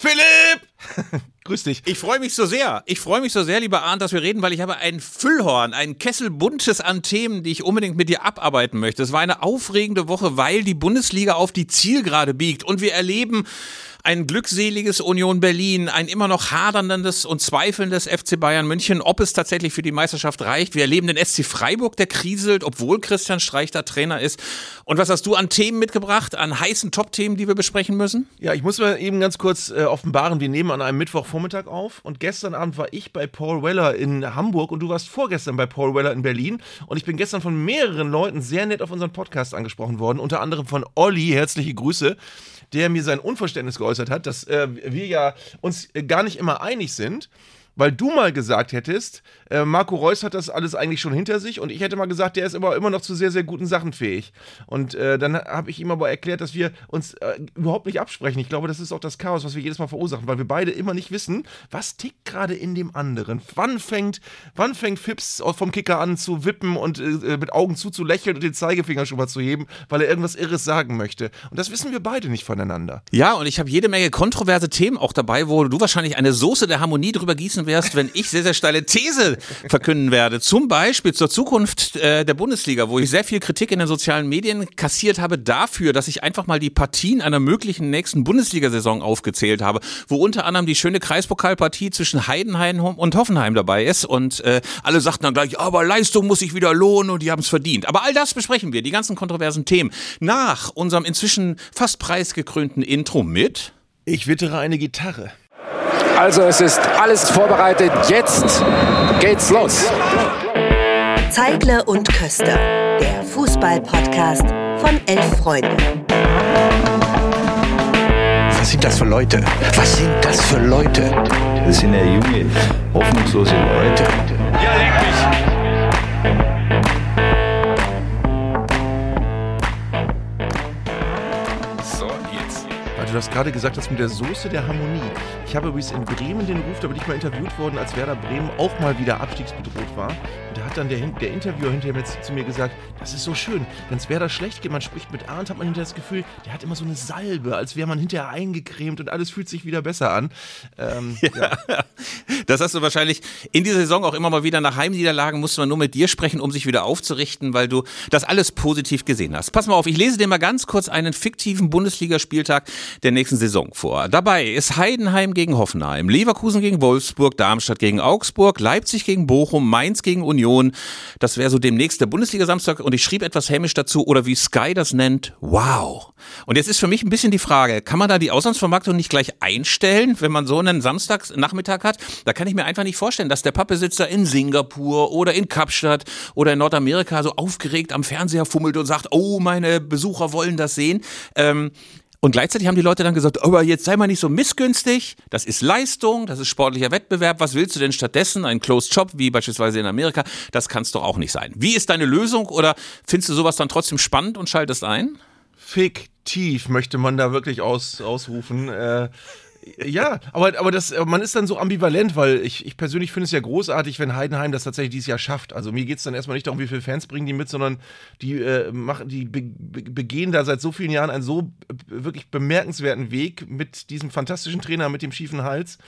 Philipp! Grüß dich. Ich freue mich so sehr. Ich freue mich so sehr, lieber Arndt, dass wir reden, weil ich habe ein Füllhorn, ein Kessel buntes an Themen, die ich unbedingt mit dir abarbeiten möchte. Es war eine aufregende Woche, weil die Bundesliga auf die Zielgerade biegt und wir erleben ein glückseliges Union Berlin, ein immer noch haderndes und zweifelndes FC Bayern München, ob es tatsächlich für die Meisterschaft reicht. Wir erleben den SC Freiburg, der kriselt, obwohl Christian Streich da Trainer ist. Und was hast du an Themen mitgebracht, an heißen Top-Themen, die wir besprechen müssen? Ja, ich muss mal eben ganz kurz äh, offenbaren, wir nehmen an einem Mittwochvormittag auf und gestern Abend war ich bei Paul Weller in Hamburg und du warst vorgestern bei Paul Weller in Berlin und ich bin gestern von mehreren Leuten sehr nett auf unseren Podcast angesprochen worden, unter anderem von Olli, herzliche Grüße der mir sein Unverständnis geäußert hat, dass äh, wir ja uns gar nicht immer einig sind weil du mal gesagt hättest, äh, Marco Reus hat das alles eigentlich schon hinter sich und ich hätte mal gesagt, der ist aber immer noch zu sehr, sehr guten Sachen fähig. Und äh, dann habe ich ihm aber erklärt, dass wir uns äh, überhaupt nicht absprechen. Ich glaube, das ist auch das Chaos, was wir jedes Mal verursachen, weil wir beide immer nicht wissen, was tickt gerade in dem anderen. Wann fängt, wann fängt Fips vom Kicker an zu wippen und äh, mit Augen zuzulächeln und den Zeigefinger schon mal zu heben, weil er irgendwas Irres sagen möchte. Und das wissen wir beide nicht voneinander. Ja, und ich habe jede Menge kontroverse Themen auch dabei, wo du wahrscheinlich eine Soße der Harmonie drüber gießen wärst, wenn ich sehr, sehr steile These verkünden werde. Zum Beispiel zur Zukunft äh, der Bundesliga, wo ich sehr viel Kritik in den sozialen Medien kassiert habe dafür, dass ich einfach mal die Partien einer möglichen nächsten Bundesliga-Saison aufgezählt habe, wo unter anderem die schöne Kreispokalpartie zwischen Heidenheim und Hoffenheim dabei ist. Und äh, alle sagten dann gleich, aber Leistung muss sich wieder lohnen und die haben es verdient. Aber all das besprechen wir, die ganzen kontroversen Themen, nach unserem inzwischen fast preisgekrönten Intro mit Ich wittere eine Gitarre. Also es ist alles vorbereitet. Jetzt geht's los. Zeigle und Köster, der Fußball-Podcast von elf Freunden. Was sind das für Leute? Was sind das für Leute? Das sind ja junge, hoffnungslose Leute. Ja, leck mich! du hast gerade gesagt, das mit der Soße der Harmonie. Ich habe übrigens in Bremen den Ruf, da bin ich mal interviewt worden, als Werder Bremen auch mal wieder abstiegsbedroht war. Und da hat dann der, der Interviewer hinterher zu mir gesagt, das ist so schön, wenn es Werder schlecht geht, man spricht mit Arndt, hat man hinterher das Gefühl, der hat immer so eine Salbe, als wäre man hinterher eingecremt und alles fühlt sich wieder besser an. Ähm, ja. ja. Das hast du wahrscheinlich in dieser Saison auch immer mal wieder nach Heimniederlagen, musste man nur mit dir sprechen, um sich wieder aufzurichten, weil du das alles positiv gesehen hast. Pass mal auf, ich lese dir mal ganz kurz einen fiktiven Bundesligaspieltag der nächsten Saison vor. Dabei ist Heidenheim gegen Hoffenheim, Leverkusen gegen Wolfsburg, Darmstadt gegen Augsburg, Leipzig gegen Bochum, Mainz gegen Union. Das wäre so demnächst der Bundesliga-Samstag und ich schrieb etwas hämisch dazu oder wie Sky das nennt, wow. Und jetzt ist für mich ein bisschen die Frage, kann man da die Auslandsvermarktung nicht gleich einstellen, wenn man so einen Samstagsnachmittag hat? Da kann ich mir einfach nicht vorstellen, dass der Pappbesitzer in Singapur oder in Kapstadt oder in Nordamerika so aufgeregt am Fernseher fummelt und sagt, oh, meine Besucher wollen das sehen. Ähm, und gleichzeitig haben die Leute dann gesagt, aber jetzt sei mal nicht so missgünstig, das ist Leistung, das ist sportlicher Wettbewerb, was willst du denn stattdessen? Ein Closed Shop wie beispielsweise in Amerika, das kann es doch auch nicht sein. Wie ist deine Lösung oder findest du sowas dann trotzdem spannend und schaltest ein? Fiktiv möchte man da wirklich aus, ausrufen. Äh, ja, aber, aber das, man ist dann so ambivalent, weil ich, ich persönlich finde es ja großartig, wenn Heidenheim das tatsächlich dieses Jahr schafft. Also mir geht es dann erstmal nicht darum, wie viele Fans bringen die mit, sondern die äh, machen, die be, be, begehen da seit so vielen Jahren einen so wirklich bemerkenswerten Weg mit diesem fantastischen Trainer mit dem schiefen Hals.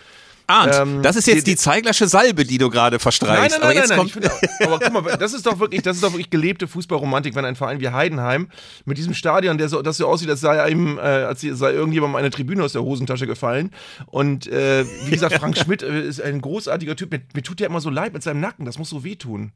Arndt, ähm, das ist jetzt die, die Zeiglersche Salbe, die du gerade verstreichst. Nein, nein, nein, nein, nein, nein aber guck mal, das ist doch wirklich, das ist doch wirklich gelebte Fußballromantik, wenn ein Verein wie Heidenheim mit diesem Stadion, der so, das so aussieht, als sei ihm, äh, als sei irgendjemandem eine Tribüne aus der Hosentasche gefallen. Und äh, wie gesagt, Frank Schmidt äh, ist ein großartiger Typ. Mir, mir tut der immer so leid mit seinem Nacken, das muss so wehtun.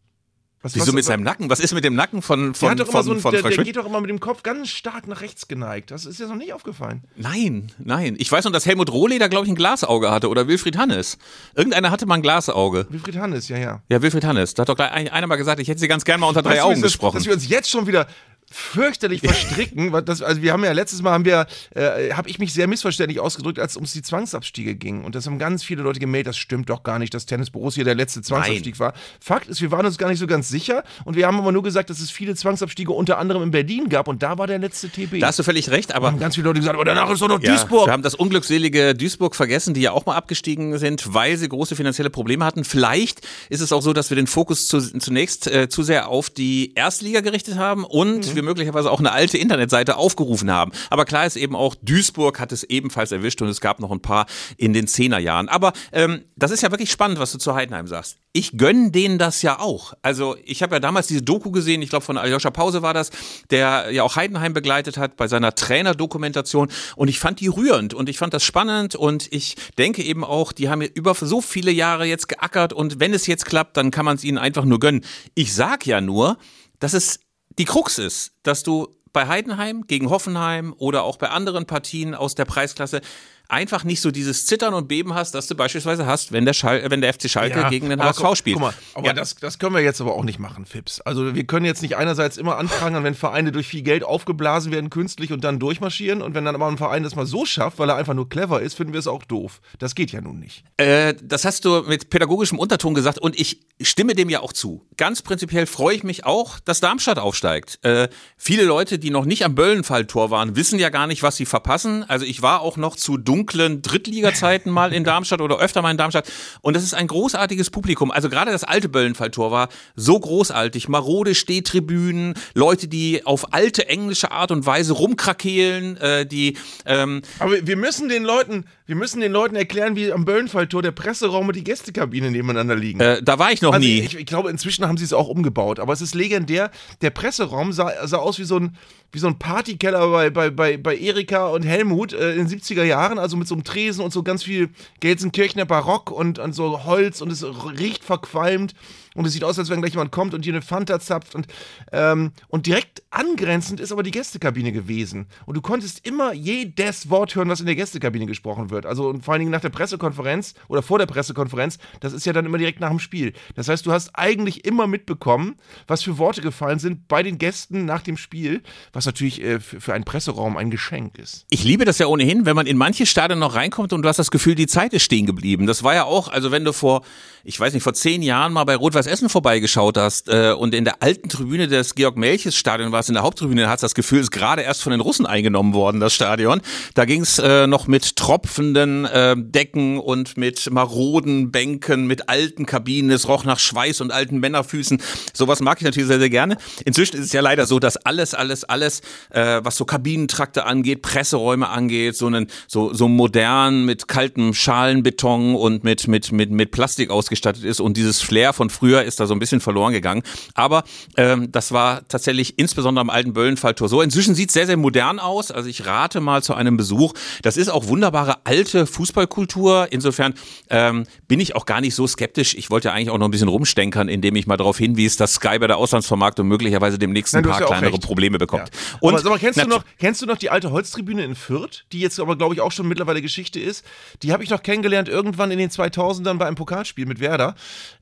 Was, Wieso was, mit seinem Nacken? Was ist mit dem Nacken von von der, von, so ein, von der, der geht doch immer mit dem Kopf ganz stark nach rechts geneigt. Das ist dir noch nicht aufgefallen. Nein, nein. Ich weiß noch, dass Helmut Rohleder, glaube ich, ein Glasauge hatte oder Wilfried Hannes. Irgendeiner hatte mal ein Glasauge. Wilfried Hannes, ja, ja. Ja, Wilfried Hannes. Da hat doch einer mal gesagt, ich hätte sie ganz gern mal unter drei weißt Augen du, gesprochen. Dass wir uns jetzt schon wieder fürchterlich verstricken. Das, also wir haben ja letztes Mal haben wir, äh, habe ich mich sehr missverständlich ausgedrückt, als es um die Zwangsabstiege ging. Und das haben ganz viele Leute gemeldet, das stimmt doch gar nicht, dass Tennis Borussia der letzte Zwangsabstieg Nein. war. Fakt ist, wir waren uns gar nicht so ganz sicher und wir haben aber nur gesagt, dass es viele Zwangsabstiege unter anderem in Berlin gab und da war der letzte TB. Da hast du völlig recht, aber. Haben ganz viele Leute gesagt, aber danach ist doch noch ja, Duisburg. Wir haben das unglückselige Duisburg vergessen, die ja auch mal abgestiegen sind, weil sie große finanzielle Probleme hatten. Vielleicht ist es auch so, dass wir den Fokus zu, zunächst äh, zu sehr auf die Erstliga gerichtet haben und mhm. Wir möglicherweise auch eine alte Internetseite aufgerufen haben. Aber klar ist eben auch, Duisburg hat es ebenfalls erwischt und es gab noch ein paar in den Zehnerjahren. Aber ähm, das ist ja wirklich spannend, was du zu Heidenheim sagst. Ich gönne denen das ja auch. Also ich habe ja damals diese Doku gesehen, ich glaube von Aljoscha Pause war das, der ja auch Heidenheim begleitet hat bei seiner Trainerdokumentation und ich fand die rührend und ich fand das spannend und ich denke eben auch, die haben über so viele Jahre jetzt geackert und wenn es jetzt klappt, dann kann man es ihnen einfach nur gönnen. Ich sag ja nur, dass es die Krux ist, dass du bei Heidenheim gegen Hoffenheim oder auch bei anderen Partien aus der Preisklasse einfach nicht so dieses Zittern und Beben hast, das du beispielsweise hast, wenn der, Schal wenn der FC Schalke Ja, gegen den HSV guck- spielt. Guck mal, aber Ja. das, das können wir jetzt aber auch nicht machen, Fips. Also wir können jetzt nicht einerseits immer anprangern, wenn Vereine durch viel Geld aufgeblasen werden künstlich und dann durchmarschieren und wenn dann aber ein Verein das mal so schafft, weil er einfach nur clever ist, finden wir es auch doof. Das geht ja nun nicht. Äh, das hast du mit pädagogischem Unterton gesagt und ich stimme dem ja auch zu. Ganz prinzipiell freue ich mich auch, dass Darmstadt aufsteigt. Äh, viele Leute, die noch nicht am Böllenfalltor waren, wissen ja gar nicht, was sie verpassen. Also ich war auch noch zu dunklen Drittliga-Zeiten mal in Darmstadt oder öfter mal in Darmstadt und das ist ein großartiges Publikum. Also gerade das alte Böllenfalltor war so großartig. Marode Stehtribünen, Leute, die auf alte englische Art und Weise rumkrakehlen, äh, die ähm, Aber wir müssen den Leuten, wir müssen den Leuten erklären, wie am Böllenfalltor der Presseraum und die Gästekabine nebeneinander liegen. äh, da war ich noch Also nie. ich, ich glaube, inzwischen haben sie es auch umgebaut, aber es ist legendär. Der Presseraum sah, sah aus wie so ein, wie so ein Partykeller bei, bei, bei, bei Erika und Helmut äh, in den 70er Jahren, also mit so einem Tresen und so ganz viel Gelsenkirchener Barock und, und so Holz und es riecht verqualmt und es sieht aus, als wenn gleich jemand kommt und hier eine Fanta zapft und, ähm, und direkt angrenzend ist aber die Gästekabine gewesen. Und du konntest immer jedes Wort hören, was in der Gästekabine gesprochen wird. Also und vor allen Dingen nach der Pressekonferenz oder vor der Pressekonferenz, das ist ja dann immer direkt nach dem Spiel. Das heißt, du hast eigentlich immer mitbekommen, was für Worte gefallen sind bei den Gästen nach dem Spiel, was natürlich äh, für, für einen Presseraum ein Geschenk ist. Ich liebe das ja ohnehin, wenn man in manche Stadien noch reinkommt und du hast das Gefühl, die Zeit ist stehen geblieben. Das war ja auch, also wenn du vor, ich weiß nicht, vor zehn Jahren mal bei Rot-Weiß Essen vorbeigeschaut hast äh, und in der alten Tribüne des Georg-Melches-Stadion warst, in der Haupttribüne, dann hast das Gefühl, es ist gerade erst von den Russen eingenommen worden, das Stadion. Da ging es äh, noch mit tropfenden äh, Decken und mit maroden Bänken, mit alten Kabinen. Es roch nach Schweiß und alten Männerfüßen. Sowas mag ich natürlich sehr, sehr gerne. Inzwischen ist es ja leider so, dass alles, alles, alles, äh, was so Kabinentrakte angeht, Presseräume angeht, so einen, so, so modern mit kaltem Schalenbeton und mit, mit, mit, mit Plastik ausgestattet ist. Und dieses Flair von früher ist da so ein bisschen verloren gegangen. Aber ähm, das war tatsächlich insbesondere am alten Böllenfalltor so. Inzwischen sieht es sehr, sehr modern aus. Also ich rate mal zu einem Besuch. Das ist auch wunderbare alte Fußballkultur. Insofern ähm, bin ich auch gar nicht so skeptisch. Ich wollte ja eigentlich auch noch ein bisschen rumstenkern, indem ich mal darauf hinwies, dass Sky bei der Auslandsvermarktung möglicherweise demnächst ein Nein, paar ja kleinere recht. Probleme bekommt. Ja. Und aber sag mal, kennst du, noch, kennst du noch die alte Holztribüne in Fürth, die jetzt aber, glaube ich, auch schon mittlerweile Geschichte ist? Die habe ich noch kennengelernt irgendwann in den 2000ern bei einem Pokalspiel mit Werder.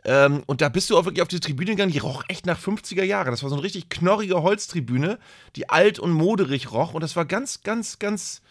Ähm, und da bist du auch wirklich auf die Tribüne gegangen, die roch echt nach 50er Jahren. Das war so eine richtig knorrige Holztribüne, die alt und moderig roch. Und das war ganz, ganz, ganz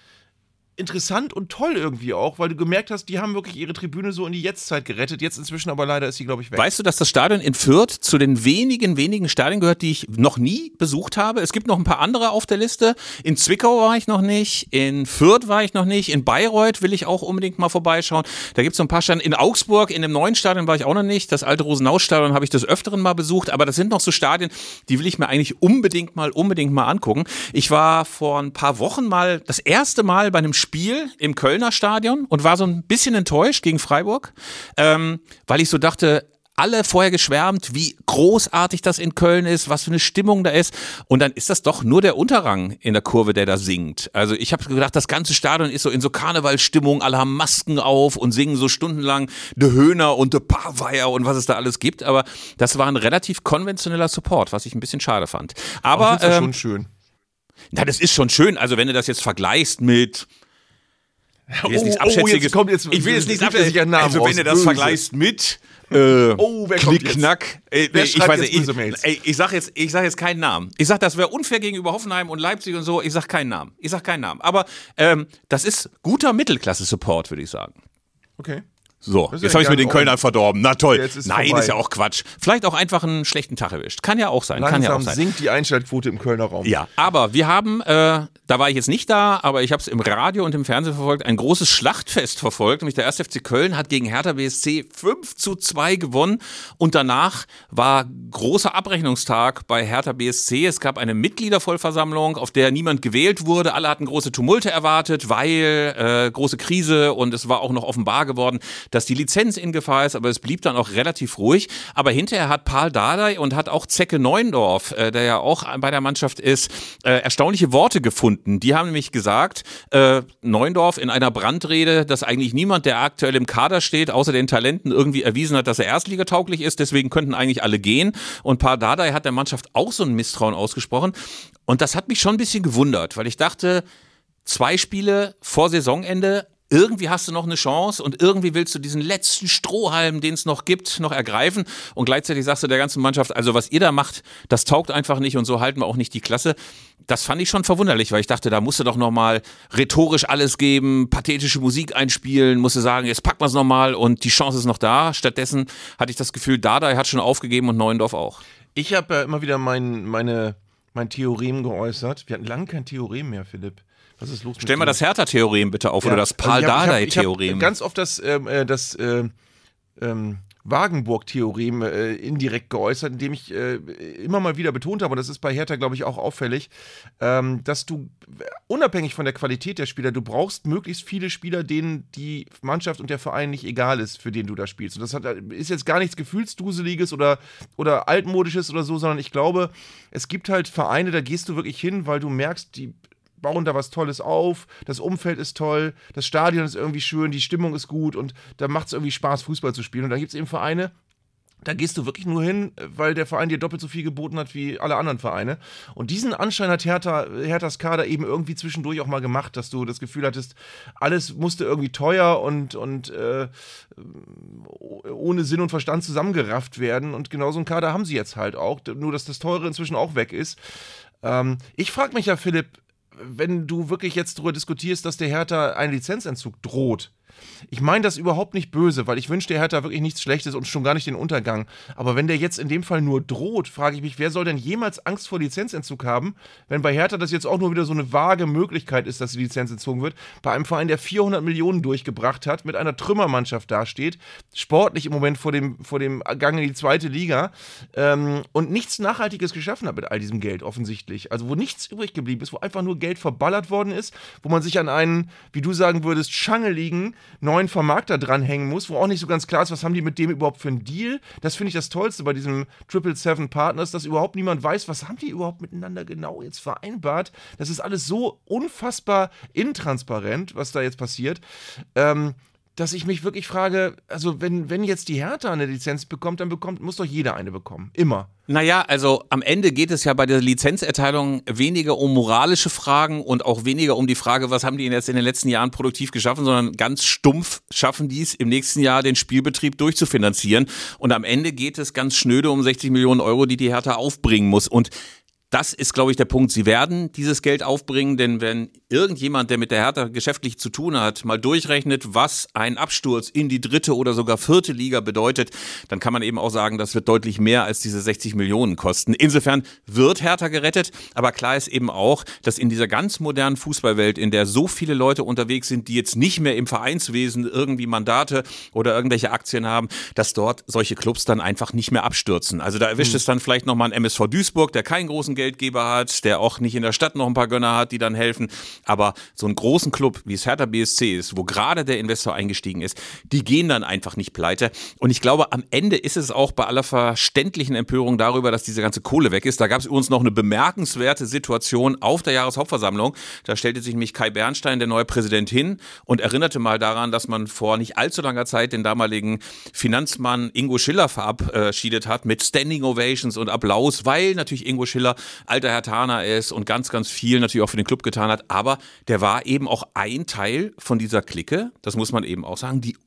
interessant und toll irgendwie auch, weil du gemerkt hast, die haben wirklich ihre Tribüne so in die Jetztzeit gerettet. Jetzt inzwischen aber leider ist sie, glaube ich, weg. Weißt du, dass das Stadion in Fürth zu den wenigen, wenigen Stadien gehört, die ich noch nie besucht habe? Es gibt noch ein paar andere auf der Liste. In Zwickau war ich noch nicht, in Fürth war ich noch nicht, in Bayreuth will ich auch unbedingt mal vorbeischauen. Da gibt es so ein paar Stadien. In Augsburg, in dem neuen Stadion war ich auch noch nicht. Das alte Rosenau-Stadion habe ich des Öfteren mal besucht. Aber das sind noch so Stadien, die will ich mir eigentlich unbedingt mal, unbedingt mal angucken. Ich war vor ein paar Wochen mal das erste Mal bei einem Spiel im Kölner Stadion und war so ein bisschen enttäuscht gegen Freiburg, ähm, weil ich so dachte, alle vorher geschwärmt, wie großartig das in Köln ist, was für eine Stimmung da ist. Und dann ist das doch nur der Unterrang in der Kurve, der da singt. Also ich habe gedacht, das ganze Stadion ist so in so Karnevalstimmung, alle haben Masken auf und singen so stundenlang De Höhner und De Parweier und was es da alles gibt. Aber das war ein relativ konventioneller Support, was ich ein bisschen schade fand. aber ja ähm, schon schön. na, das ist schon schön. Also wenn du das jetzt vergleichst mit jetzt Oh, oh, jetzt kommt jetzt- ich will jetzt nichts Abschätziges. Namen Also wenn du das Böse. vergleichst mit äh, Oh, wer kommt Knickknack. Äh, Wer ich weiß jetzt nicht, ich, ey, ich sag jetzt, ich sag jetzt keinen Namen. Ich sag, das wäre unfair gegenüber Hoffenheim und Leipzig und so. Ich sag keinen Namen. Ich sag keinen Namen. Aber ähm, das ist guter Mittelklasse-Support, würde ich sagen. Okay. So, jetzt habe ich mir den Kölner verdorben. Na toll. Ist Nein, vorbei. ist ja auch Quatsch. Vielleicht auch einfach einen schlechten Tag erwischt. Kann ja auch sein. Kann ja auch Langsam sein. sinkt die Einschaltquote im Kölner Raum. Ja, aber wir haben, äh, da war ich jetzt nicht da, aber ich habe es im Radio und im Fernsehen verfolgt, ein großes Schlachtfest verfolgt. Nämlich der 1. FC Köln hat gegen Hertha BSC 5 zu 2 gewonnen und danach war großer Abrechnungstag bei Hertha BSC. Es gab eine Mitgliedervollversammlung, auf der niemand gewählt wurde. Alle hatten große Tumulte erwartet, weil äh, große Krise und es war auch noch offenbar geworden, dass die Lizenz in Gefahr ist, aber es blieb dann auch relativ ruhig. Aber hinterher hat Paul Dardai und hat auch Zecke Neuendorf, äh, der ja auch bei der Mannschaft ist, äh, erstaunliche Worte gefunden. Die haben nämlich gesagt, äh, Neuendorf in einer Brandrede, dass eigentlich niemand, der aktuell im Kader steht, außer den Talenten irgendwie erwiesen hat, dass er erstligatauglich ist. Deswegen könnten eigentlich alle gehen. Und Paul Dardai hat der Mannschaft auch so ein Misstrauen ausgesprochen. Und das hat mich schon ein bisschen gewundert, weil ich dachte, zwei Spiele vor Saisonende. Irgendwie hast du noch eine Chance und irgendwie willst du diesen letzten Strohhalm, den es noch gibt, noch ergreifen. Und gleichzeitig sagst du der ganzen Mannschaft, also was ihr da macht, das taugt einfach nicht und so halten wir auch nicht die Klasse. Das fand ich schon verwunderlich, weil ich dachte, da musst du doch nochmal rhetorisch alles geben, pathetische Musik einspielen, musst du sagen, jetzt packen wir es nochmal und die Chance ist noch da. Stattdessen hatte ich das Gefühl, Dardai hat schon aufgegeben und Neuendorf auch. Ich habe ja immer wieder mein, meine, mein Theorem geäußert. Wir hatten lange kein Theorem mehr, Philipp. Was ist los Stell mal das Hertha-Theorem bitte auf oder das also Paul-Dardai-Theorem. Ganz oft das, ähm, äh, das äh, ähm, Wagenburg-Theorem äh, indirekt geäußert, indem ich äh, immer mal wieder betont habe, und das ist bei Hertha, glaube ich, auch auffällig, ähm, dass du unabhängig von der Qualität der Spieler, du brauchst möglichst viele Spieler, denen die Mannschaft und der Verein nicht egal ist, für den du da spielst. Und das hat, ist jetzt gar nichts Gefühlsduseliges oder, oder altmodisches oder so, sondern ich glaube, es gibt halt Vereine, da gehst du wirklich hin, weil du merkst, die bauen da was Tolles auf, das Umfeld ist toll, das Stadion ist irgendwie schön, die Stimmung ist gut und da macht es irgendwie Spaß, Fußball zu spielen. Und da gibt es eben Vereine, da gehst du wirklich nur hin, weil der Verein dir doppelt so viel geboten hat wie alle anderen Vereine. Und diesen Anschein hat Hertha, Herthas Kader eben irgendwie zwischendurch auch mal gemacht, dass du das Gefühl hattest, alles musste irgendwie teuer und, und äh, ohne Sinn und Verstand zusammengerafft werden. Und genau so einen Kader haben sie jetzt halt auch, nur dass das Teure inzwischen auch weg ist. Ähm, ich frage mich ja, Philipp, wenn du wirklich jetzt darüber diskutierst, dass der Hertha ein Lizenzentzug droht. Ich meine das überhaupt nicht böse, weil ich wünsche der Hertha wirklich nichts Schlechtes und schon gar nicht den Untergang. Aber wenn der jetzt in dem Fall nur droht, frage ich mich, wer soll denn jemals Angst vor Lizenzentzug haben, wenn bei Hertha das jetzt auch nur wieder so eine vage Möglichkeit ist, dass die Lizenz entzogen wird, bei einem Verein, der 400 Millionen durchgebracht hat, mit einer Trümmermannschaft dasteht, sportlich im Moment vor dem, vor dem Gang in die zweite Liga ähm, und nichts Nachhaltiges geschaffen hat mit all diesem Geld offensichtlich. Also wo nichts übrig geblieben ist, wo einfach nur Geld verballert worden ist, wo man sich an einen, wie du sagen würdest, schangeligen neuen Vermarkter dranhängen muss, wo auch nicht so ganz klar ist, was haben die mit dem überhaupt für einen Deal. Das finde ich das Tollste bei diesem Triple Seven Partners, dass überhaupt niemand weiß, was haben die überhaupt miteinander genau jetzt vereinbart. Das ist alles so unfassbar intransparent, was da jetzt passiert. Ähm, dass ich mich wirklich frage, also wenn, wenn jetzt die Hertha eine Lizenz bekommt, dann bekommt, muss doch jeder eine bekommen. Immer. Naja, also am Ende geht es ja bei der Lizenzerteilung weniger um moralische Fragen und auch weniger um die Frage, was haben die jetzt in den letzten Jahren produktiv geschaffen, sondern ganz stumpf schaffen die es im nächsten Jahr, den Spielbetrieb durchzufinanzieren. Und am Ende geht es ganz schnöde um 60 Millionen Euro, die die Hertha aufbringen muss. Und das ist, glaube ich, der Punkt. Sie werden dieses Geld aufbringen, denn wenn irgendjemand, der mit der Hertha geschäftlich zu tun hat, mal durchrechnet, was ein Absturz in die dritte oder sogar vierte Liga bedeutet, dann kann man eben auch sagen, das wird deutlich mehr als diese 60 Millionen kosten. Insofern wird Hertha gerettet, aber klar ist eben auch, dass in dieser ganz modernen Fußballwelt, in der so viele Leute unterwegs sind, die jetzt nicht mehr im Vereinswesen irgendwie Mandate oder irgendwelche Aktien haben, dass dort solche Clubs dann einfach nicht mehr abstürzen. Also da erwischt es dann vielleicht nochmal ein MSV Duisburg, der keinen großen Geldgeber hat, der auch nicht in der Stadt noch ein paar Gönner hat, die dann helfen. Aber so einen großen Club, wie es Hertha BSC ist, wo gerade der Investor eingestiegen ist, die gehen dann einfach nicht pleite. Und ich glaube, am Ende ist es auch bei aller verständlichen Empörung darüber, dass diese ganze Kohle weg ist. Da gab es übrigens noch eine bemerkenswerte Situation auf der Jahreshauptversammlung. Da stellte sich nämlich Kai Bernstein, der neue Präsident, hin und erinnerte mal daran, dass man vor nicht allzu langer Zeit den damaligen Finanzmann Ingo Schiller verabschiedet hat mit Standing Ovations und Applaus, weil natürlich Ingo Schiller alter Herr Tana ist und ganz, ganz viel natürlich auch für den Club getan hat. Aber der war eben auch ein Teil von dieser Clique, das muss man eben auch sagen, die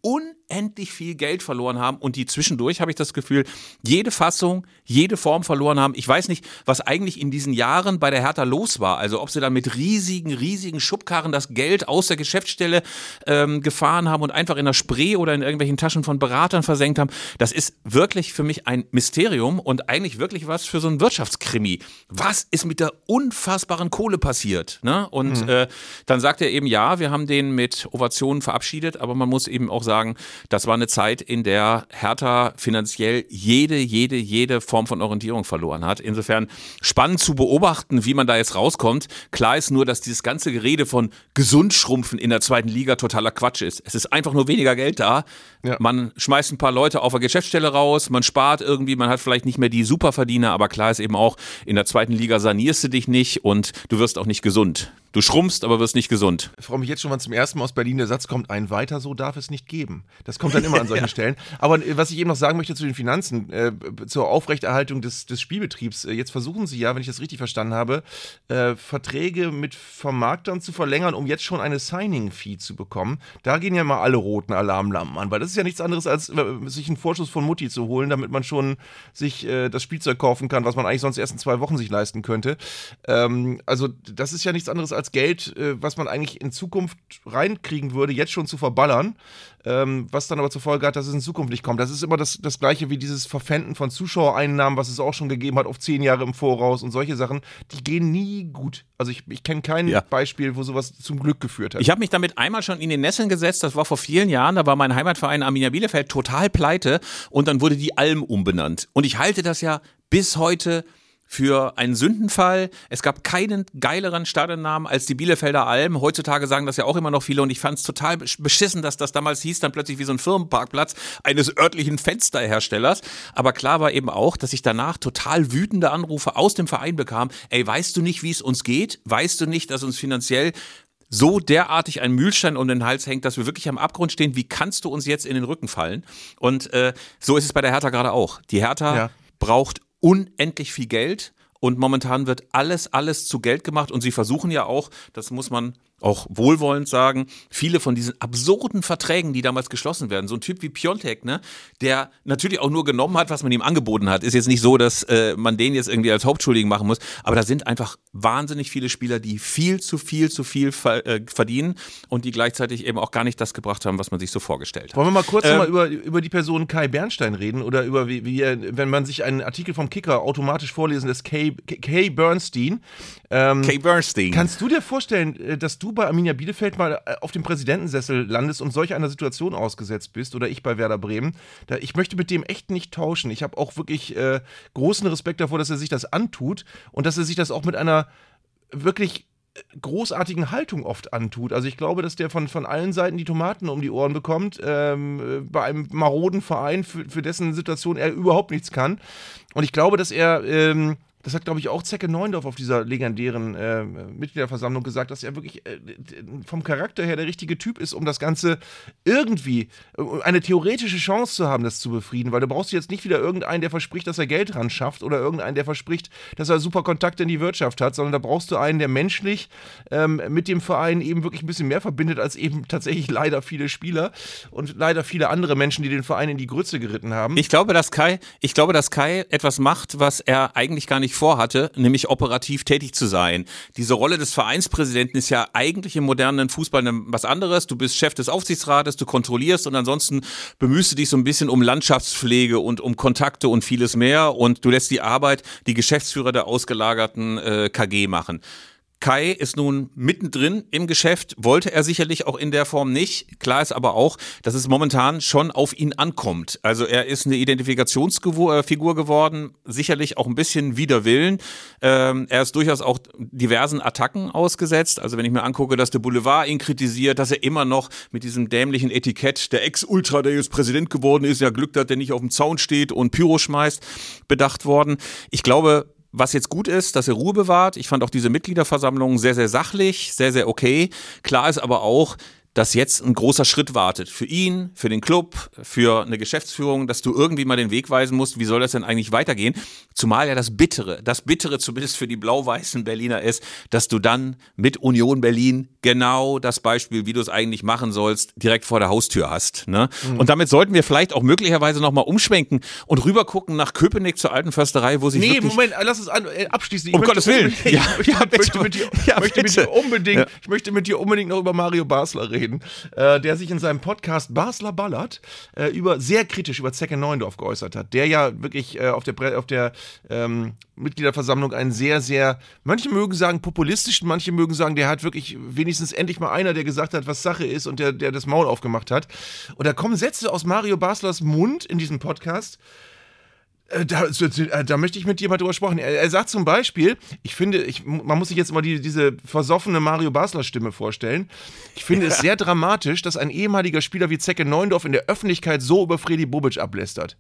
unendlich viel Geld verloren haben und die zwischendurch, habe ich das Gefühl, jede Fassung, jede Form verloren haben. Ich weiß nicht, was eigentlich in diesen Jahren bei der Hertha los war. Also ob sie dann mit riesigen, riesigen Schubkarren das Geld aus der Geschäftsstelle ähm, gefahren haben und einfach in der Spree oder in irgendwelchen Taschen von Beratern versenkt haben. Das ist wirklich für mich ein Mysterium und eigentlich wirklich was für so ein Wirtschaftskrimi. Was ist mit der unfassbaren Kohle passiert? Ne? Und mhm. äh, dann sagt er eben, ja, wir haben den mit Ovationen verabschiedet, aber man muss eben auch sagen, das war eine Zeit, in der Hertha finanziell jede, jede, jede Form von Orientierung verloren hat. Insofern spannend zu beobachten, wie man da jetzt rauskommt. Klar ist nur, dass dieses ganze Gerede von Gesundschrumpfen in der zweiten Liga totaler Quatsch ist. Es ist einfach nur weniger Geld da. Ja. Man schmeißt ein paar Leute auf der Geschäftsstelle raus, man spart irgendwie, man hat vielleicht nicht mehr die Superverdiener, aber klar ist eben auch, in der zweiten Liga sanierst du dich nicht und du wirst auch nicht gesund. Du schrumpfst, aber wirst nicht gesund. Ich freue mich jetzt schon, wann zum ersten Mal aus Berlin der Satz kommt, ein weiter so darf es nicht geben. Das kommt dann immer an solchen ja. Stellen. Aber äh, was ich eben noch sagen möchte zu den Finanzen, äh, zur Aufrechterhaltung des, des Spielbetriebs. Äh, jetzt versuchen sie ja, wenn ich das richtig verstanden habe, äh, Verträge mit Vermarktern zu verlängern, um jetzt schon eine Signing-Fee zu bekommen. Da gehen ja mal alle roten Alarmlampen an, weil das ist ja nichts anderes, als äh, sich einen Vorschuss von Mutti zu holen, damit man schon sich äh, das Spielzeug kaufen kann, was man eigentlich sonst erst in zwei Wochen sich leisten könnte. Ähm, also das ist ja nichts anderes als Geld, äh, was man eigentlich in Zukunft reinkriegen würde, jetzt schon zu verballern ähm, was dann aber zur Folge hat, dass es in Zukunft nicht kommt. Das ist immer das, das gleiche wie dieses Verpfänden von Zuschauereinnahmen, was es auch schon gegeben hat, auf zehn Jahre im Voraus und solche Sachen, die gehen nie gut. Also ich, ich kenne kein ja. Beispiel, wo sowas zum Glück geführt hat. Ich habe mich damit einmal schon in den Nesseln gesetzt, das war vor vielen Jahren, da war mein Heimatverein Arminia Bielefeld total pleite und dann wurde die Alm umbenannt. Und ich halte das ja bis heute für einen Sündenfall. Es gab keinen geileren Stadionnamen als die Bielefelder Alm. Heutzutage sagen das ja auch immer noch viele und ich fand es total beschissen, dass das damals hieß, dann plötzlich wie so ein Firmenparkplatz eines örtlichen Fensterherstellers. Aber klar war eben auch, dass ich danach total wütende Anrufe aus dem Verein bekam. Ey, weißt du nicht, wie es uns geht? Weißt du nicht, dass uns finanziell so derartig ein Mühlstein um den Hals hängt, dass wir wirklich am Abgrund stehen. Wie kannst du uns jetzt in den Rücken fallen? Und äh, so ist es bei der Hertha gerade auch. Die Hertha ja. braucht unendlich viel Geld. Und momentan wird alles, alles zu Geld gemacht. Und sie versuchen ja auch, das muss man auch wohlwollend sagen, viele von diesen absurden Verträgen, die damals geschlossen werden, so ein Typ wie Piontek, ne, der natürlich auch nur genommen hat, was man ihm angeboten hat. Ist jetzt nicht so, dass äh, man den jetzt irgendwie als Hauptschuldigen machen muss, aber da sind einfach wahnsinnig viele Spieler, die viel zu viel zu viel ver äh, verdienen und die gleichzeitig eben auch gar nicht das gebracht haben, was man sich so vorgestellt hat. Wollen wir mal kurz ähm, mal über, über die Person Kai Bernstein reden oder über wie, wie wenn man sich einen Artikel vom Kicker automatisch vorlesen lässt, Kay, Kay Bernstein. Ähm, Kay Bernstein. Kannst du dir vorstellen, äh, dass du du bei Arminia Bielefeld mal äh, auf dem Präsidentensessel landest und solch einer Situation ausgesetzt bist oder ich bei Werder Bremen, da, ich möchte mit dem echt nicht tauschen. Ich habe auch wirklich äh, großen Respekt davor, dass er sich das antut und dass er sich das auch mit einer wirklich äh, großartigen Haltung oft antut. Also ich glaube, dass der von, von allen Seiten die Tomaten um die Ohren bekommt, ähm, äh, bei einem maroden Verein, für, für dessen Situation er überhaupt nichts kann. Und ich glaube, dass er ähm, das hat, glaube ich, auch Zecke Neundorf auf dieser legendären äh, Mitgliederversammlung gesagt, dass er wirklich äh, vom Charakter her der richtige Typ ist, um das Ganze irgendwie, äh, eine theoretische Chance zu haben, das zu befrieden. Weil du brauchst jetzt nicht wieder irgendeinen, der verspricht, dass er Geld ran schafft oder irgendeinen, der verspricht, dass er super Kontakte in die Wirtschaft hat, sondern da brauchst du einen, der menschlich ähm, mit dem Verein eben wirklich ein bisschen mehr verbindet als eben tatsächlich leider viele Spieler und leider viele andere Menschen, die den Verein in die Grütze geritten haben. Ich glaube, dass Kai, ich glaube, dass Kai etwas macht, was er eigentlich gar nicht vorhatte, nämlich operativ tätig zu sein. Diese Rolle des Vereinspräsidenten ist ja eigentlich im modernen Fußball was anderes. Du bist Chef des Aufsichtsrates, du kontrollierst und ansonsten bemühst du dich so ein bisschen um Landschaftspflege und um Kontakte und vieles mehr und du lässt die Arbeit die Geschäftsführer der ausgelagerten äh, KG machen. Kai ist nun mittendrin im Geschäft, wollte er sicherlich auch in der Form nicht. Klar ist aber auch, dass es momentan schon auf ihn ankommt. Also er ist eine Identifikationsfigur äh, geworden, sicherlich auch ein bisschen wider Willen. Ähm, er ist durchaus auch diversen Attacken ausgesetzt. Also wenn ich mir angucke, dass der Boulevard ihn kritisiert, dass er immer noch mit diesem dämlichen Etikett der Ex-Ultra, der jetzt Präsident geworden ist, ja Glück hat, der nicht auf dem Zaun steht und Pyro schmeißt, bedacht worden. Ich glaube, was jetzt gut ist, dass er Ruhe bewahrt. Ich fand auch diese Mitgliederversammlung sehr, sehr sachlich, sehr, sehr okay. Klar ist aber auch, dass jetzt ein großer Schritt wartet. Für ihn, für den Club, für eine Geschäftsführung, dass du irgendwie mal den Weg weisen musst, wie soll das denn eigentlich weitergehen? Zumal ja das Bittere, das Bittere zumindest für die blau-weißen Berliner ist, dass du dann mit Union Berlin genau das Beispiel, wie du es eigentlich machen sollst, direkt vor der Haustür hast. Ne? Mhm. Und damit sollten wir vielleicht auch möglicherweise nochmal umschwenken und rübergucken nach Köpenick zur alten Försterei, wo sich Nee, Moment, lass es an, äh, abschließen. Ich um Gottes Willen. Ja, ich möchte, ja, möchte, mit dir, ja, möchte mit dir unbedingt, ja. ich möchte mit dir unbedingt noch über Mario Basler reden, äh, der sich in seinem Podcast Basler Ballert äh, über sehr kritisch über Zecke Neuendorf geäußert hat, der ja wirklich äh, auf der auf der ähm, Mitgliederversammlung einen sehr, sehr, manche mögen sagen populistischen, manche mögen sagen, der hat wirklich wenigstens endlich mal einer, der gesagt hat, was Sache ist und der, der das Maul aufgemacht hat. Und da kommen Sätze aus Mario Baslers Mund in diesem Podcast, da, äh, da, möchte ich mit dir mal drüber sprechen. Er, er, sagt zum Beispiel, ich finde, ich, man muss sich jetzt mal die, diese versoffene Mario Basler Stimme vorstellen. Ich finde es sehr dramatisch, dass ein ehemaliger Spieler wie Zecke Neundorf in der Öffentlichkeit so über Freddy Bobic ablästert.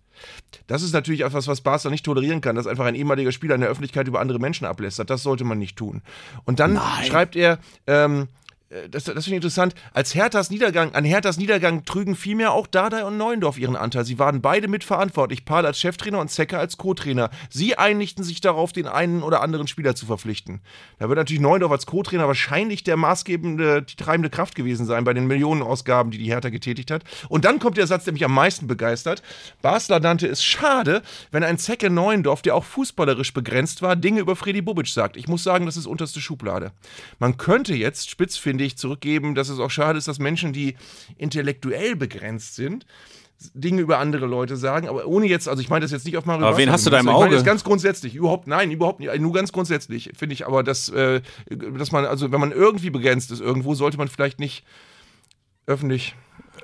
Das ist natürlich etwas, was Basler nicht tolerieren kann, dass einfach ein ehemaliger Spieler in der Öffentlichkeit über andere Menschen ablästert. Das sollte man nicht tun. Und dann Nein. schreibt er, ähm, äh, das, das finde ich interessant, als Herthas Niedergang, an Herthas Niedergang trügen vielmehr auch Dardai und Neuendorf ihren Anteil. Sie waren beide mitverantwortlich, Paul als Cheftrainer und Zecker als Co-Trainer. Sie einigten sich darauf, den einen oder anderen Spieler zu verpflichten. Da wird natürlich Neuendorf als Co-Trainer wahrscheinlich der maßgebende, die treibende Kraft gewesen sein bei den Millionenausgaben, die die Hertha getätigt hat. Und dann kommt der Satz, der mich am meisten begeistert. Basler nannte es schade, wenn ein Zecke Neuendorf, der auch fußballerisch begrenzt war, Dinge über Freddy Bubic sagt. Ich muss sagen, das ist unterste Schublade. Man könnte jetzt spitz finde ich, zurückgeben, dass es auch schade ist, dass Menschen, die intellektuell begrenzt sind, Dinge über andere Leute sagen, aber ohne jetzt, also ich meine das jetzt nicht auf Mario Aber wen hast du da im Auge? Ich meine das ganz grundsätzlich, überhaupt, nein, überhaupt nicht, nur ganz grundsätzlich, finde ich aber, dass, äh, dass man, also wenn man irgendwie begrenzt ist irgendwo, sollte man vielleicht nicht öffentlich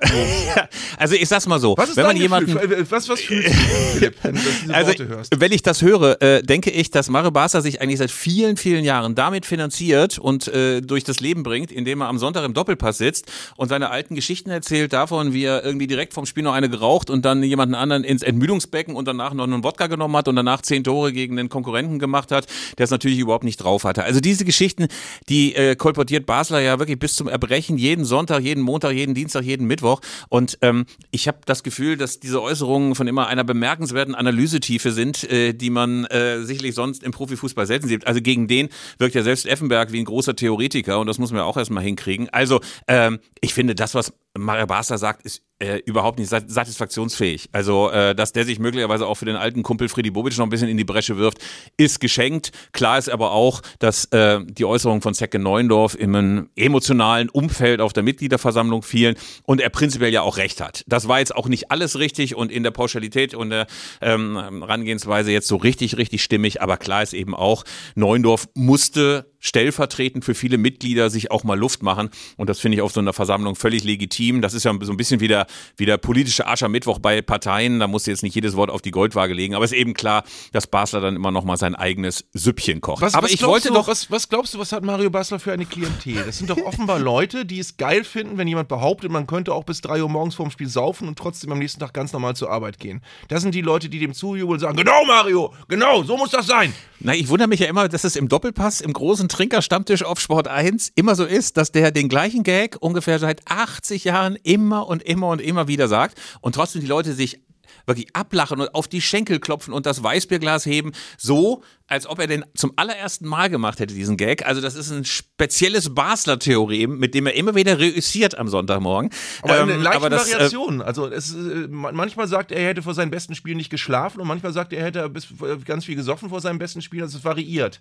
also ich sag's mal so, was ist wenn man jemanden, Gefühl? was was fühlst du, Philipp, wenn du diese also, Worte hörst? Wenn ich das höre, äh, denke ich, dass Mario Barca sich eigentlich seit vielen, vielen Jahren damit finanziert und äh, durch das Leben bringt, indem er am Sonntag im Doppelpass sitzt und seine alten Geschichten erzählt davon, wie er irgendwie direkt vom Spiel noch eine geraucht und dann jemanden anderen ins Entmüdungsbecken und danach noch einen Wodka genommen hat und danach zehn Tore gegen den Konkurrenten gemacht hat, der es natürlich überhaupt nicht drauf hatte. Also diese Geschichten, die äh, kolportiert Basler ja wirklich bis zum Erbrechen jeden Sonntag, jeden Montag, jeden Dienstag, jeden Mittwoch und ähm, ich habe das Gefühl, dass diese Äußerungen von immer einer bemerkenswerten Analysetiefe sind, äh, die man äh, sicherlich sonst im Profifußball selten sieht. Also gegen den wirkt ja selbst Effenberg wie ein großer Theoretiker und das muss man ja auch erstmal hinkriegen. Also ähm, ich finde, das, was Mario Barca sagt, ist äh, überhaupt nicht satisfaktionsfähig. Also, äh, dass der sich möglicherweise auch für den alten Kumpel Freddy Bobic noch ein bisschen in die Bresche wirft, ist geschenkt. Klar ist aber auch, dass äh, die Äußerungen von Zecke Neuendorf in einem emotionalen Umfeld auf der Mitgliederversammlung fielen und er prinzipiell ja auch recht hat. Das war jetzt auch nicht alles richtig und in der Pauschalität und der ähm, Herangehensweise jetzt so richtig, richtig stimmig, aber klar ist eben auch, Neuendorf musste stellvertretend für viele Mitglieder sich auch mal Luft machen. Und das finde ich auf so einer Versammlung völlig legitim. Das ist ja so ein bisschen wie der, wie der politische Aschermittwoch bei Parteien. Da muss jetzt nicht jedes Wort auf die Goldwaage legen. Aber es ist eben klar, dass Basler dann immer noch mal sein eigenes Süppchen kocht. Was, Aber was ich wollte du, doch. Was, was glaubst du, was hat Mario Basler für eine Klientel? Das sind doch offenbar Leute, die es geil finden, wenn jemand behauptet, man könnte auch bis drei Uhr morgens vorm Spiel saufen und trotzdem am nächsten Tag ganz normal zur Arbeit gehen. Das sind die Leute, die dem zujubeln und sagen, genau Mario, genau, so muss das sein. Na, ich wundere mich ja immer, dass es im Doppelpass, im großen Trinkerstammtisch auf Sport 1 immer so ist, dass der den gleichen Gag ungefähr seit 80 Jahren immer und immer und immer wieder sagt und trotzdem die Leute sich wirklich ablachen und auf die Schenkel klopfen und das Weißbierglas heben, so als ob er den zum allerersten Mal gemacht hätte, diesen Gag. Also das ist ein spezielles Basler-Theorem, mit dem er immer wieder reüssiert am Sonntagmorgen. Aber ähm, in leichten das, äh, Variationen. Also es, äh, manchmal sagt er, er hätte vor seinem besten Spiel nicht geschlafen und manchmal sagt er, er hätte äh, ganz viel gesoffen vor seinem besten Spiel. Also es variiert.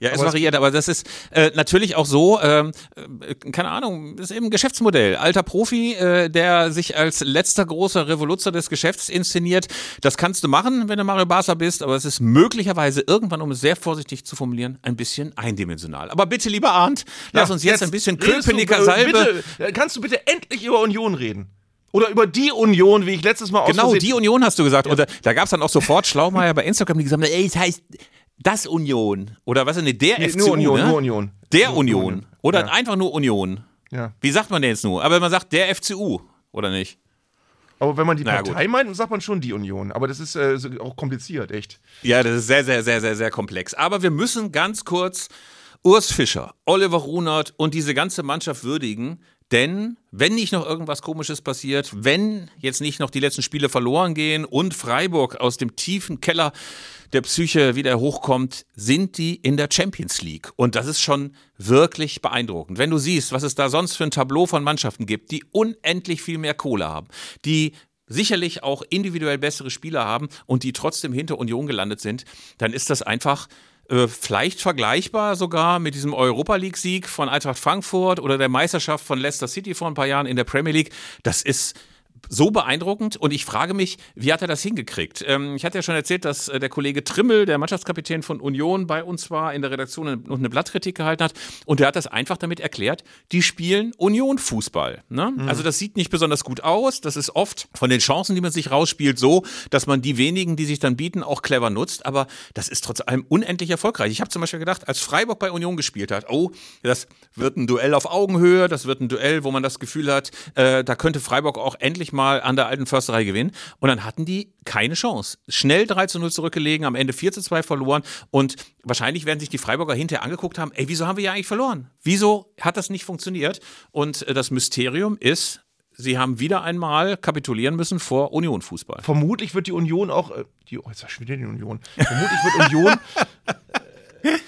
Ja, es variiert, aber das ist äh, natürlich auch so, ähm, äh, keine Ahnung, das ist eben ein Geschäftsmodell. Alter Profi, äh, der sich als letzter großer Revoluzer des Geschäfts inszeniert, das kannst du machen, wenn du Mario Barca bist, aber es ist möglicherweise irgendwann, um es sehr vorsichtig zu formulieren, ein bisschen eindimensional. Aber bitte, lieber Arndt, lass ja, uns jetzt, jetzt, ein bisschen Köpenicker Salbe. Bitte, äh, kannst du bitte endlich über Union reden? Oder über die Union, wie ich letztes Mal Genau, die Union hast du gesagt. Ja. Und da, da gab es dann auch sofort Schlaumeier bei Instagram, die gesagt haben, ey, es heißt das Union. Oder was ist denn der nee, FCU? Nur Union, ne? nur Union. Der nur Union. Union. Oder ja. einfach nur Union. Ja. Wie sagt man denn jetzt nur? Aber man sagt der FCU, oder nicht? Aber wenn man die naja, Partei gut. meint, sagt man schon die Union. Aber das ist äh, auch kompliziert, echt. Ja, das ist sehr, sehr, sehr, sehr, sehr komplex. Aber wir müssen ganz kurz Urs Fischer, Oliver Runert und diese ganze Mannschaft würdigen, Denn wenn nicht noch irgendwas Komisches passiert, wenn jetzt nicht noch die letzten Spiele verloren gehen und Freiburg aus dem tiefen Keller der Psyche wieder hochkommt, sind die in der Champions League. Und das ist schon wirklich beeindruckend. Wenn du siehst, was es da sonst für ein Tableau von Mannschaften gibt, die unendlich viel mehr Kohle haben, die sicherlich auch individuell bessere Spieler haben und die trotzdem hinter Union gelandet sind, dann ist das einfach äh, vielleicht vergleichbar sogar mit diesem Europa League-Sieg von Eintracht Frankfurt oder der Meisterschaft von Leicester City vor ein paar Jahren in der Premier League. Das ist so beeindruckend und ich frage mich, wie hat er das hingekriegt? Ähm, ich hatte ja schon erzählt, dass äh, der Kollege Trimmel, der Mannschaftskapitän von Union, bei uns war, in der Redaktion und eine Blattkritik gehalten hat und der hat das einfach damit erklärt, die spielen Union-Fußball. Ne? Mhm. Also das sieht nicht besonders gut aus, das ist oft von den Chancen, die man sich rausspielt, so, dass man die wenigen, die sich dann bieten, auch clever nutzt, aber das ist trotz allem unendlich erfolgreich. Ich habe zum Beispiel gedacht, als Freiburg bei Union gespielt hat, oh, das wird ein Duell auf Augenhöhe, das wird ein Duell, wo man das Gefühl hat, äh, da könnte Freiburg auch endlich mal an der alten Försterei gewinnen. Und dann hatten die keine Chance. Schnell 3 zu 0 zurückgelegen, am Ende 4 zu 2 verloren. Und wahrscheinlich werden sich die Freiburger hinterher angeguckt haben, ey, wieso haben wir ja eigentlich verloren? Wieso hat das nicht funktioniert? Und äh, das Mysterium ist, sie haben wieder einmal kapitulieren müssen vor Union Fußball. Vermutlich wird die Union auch, äh, die, oh, jetzt war schon wieder die Union. Vermutlich wird Union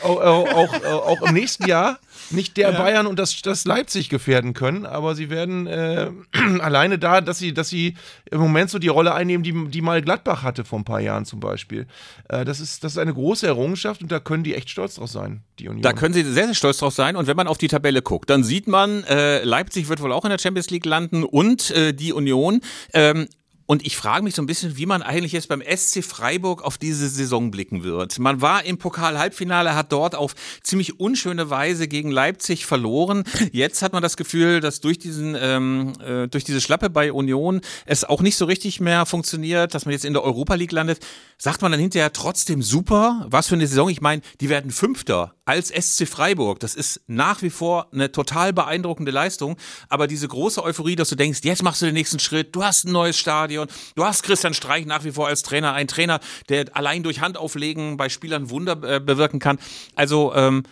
auch, auch, auch, im nächsten Jahr nicht der ja. Bayern und das, das Leipzig gefährden können, aber sie werden äh, alleine da, dass sie, dass sie im Moment so die Rolle einnehmen, die, die mal Gladbach hatte vor ein paar Jahren zum Beispiel. Äh, das, ist, das ist eine große Errungenschaft und da können die echt stolz drauf sein, die Union. Da können sie sehr, sehr stolz drauf sein und wenn man auf die Tabelle guckt, dann sieht man, äh, Leipzig wird wohl auch in der Champions League landen und äh, die Union. Ähm, und ich frage mich so ein bisschen, wie man eigentlich jetzt beim SC Freiburg auf diese Saison blicken wird. Man war im Pokal-Halbfinale, hat dort auf ziemlich unschöne Weise gegen Leipzig verloren. Jetzt hat man das Gefühl, dass durch diesen, ähm, äh, durch diese Schlappe bei Union es auch nicht so richtig mehr funktioniert, dass man jetzt in der Europa League landet. Sagt man dann hinterher trotzdem super? Was für eine Saison? Ich meine, die werden Fünfter als SC Freiburg. Das ist nach wie vor eine total beeindruckende Leistung. Aber diese große Euphorie, dass du denkst, jetzt machst du den nächsten Schritt, du hast ein neues Stadion, Stadion. Du hast Christian Streich nach wie vor als Trainer, ein Trainer, der allein durch Handauflegen bei Spielern Wunder äh, bewirken kann. Also ähm,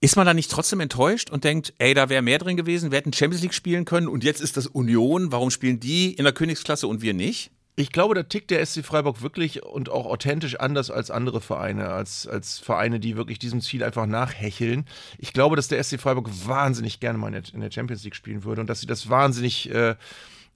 ist man da nicht trotzdem enttäuscht und denkt, ey, da wäre mehr drin gewesen, wir hätten Champions League spielen können und jetzt ist das Union, warum spielen die in der Königsklasse und wir nicht? Ich glaube, da tickt der SC Freiburg wirklich und auch authentisch anders als andere Vereine, als, als Vereine, die wirklich diesem Ziel einfach nachhecheln. Ich glaube, dass der SC Freiburg wahnsinnig gerne mal in der Champions League spielen würde und dass sie das wahnsinnig äh,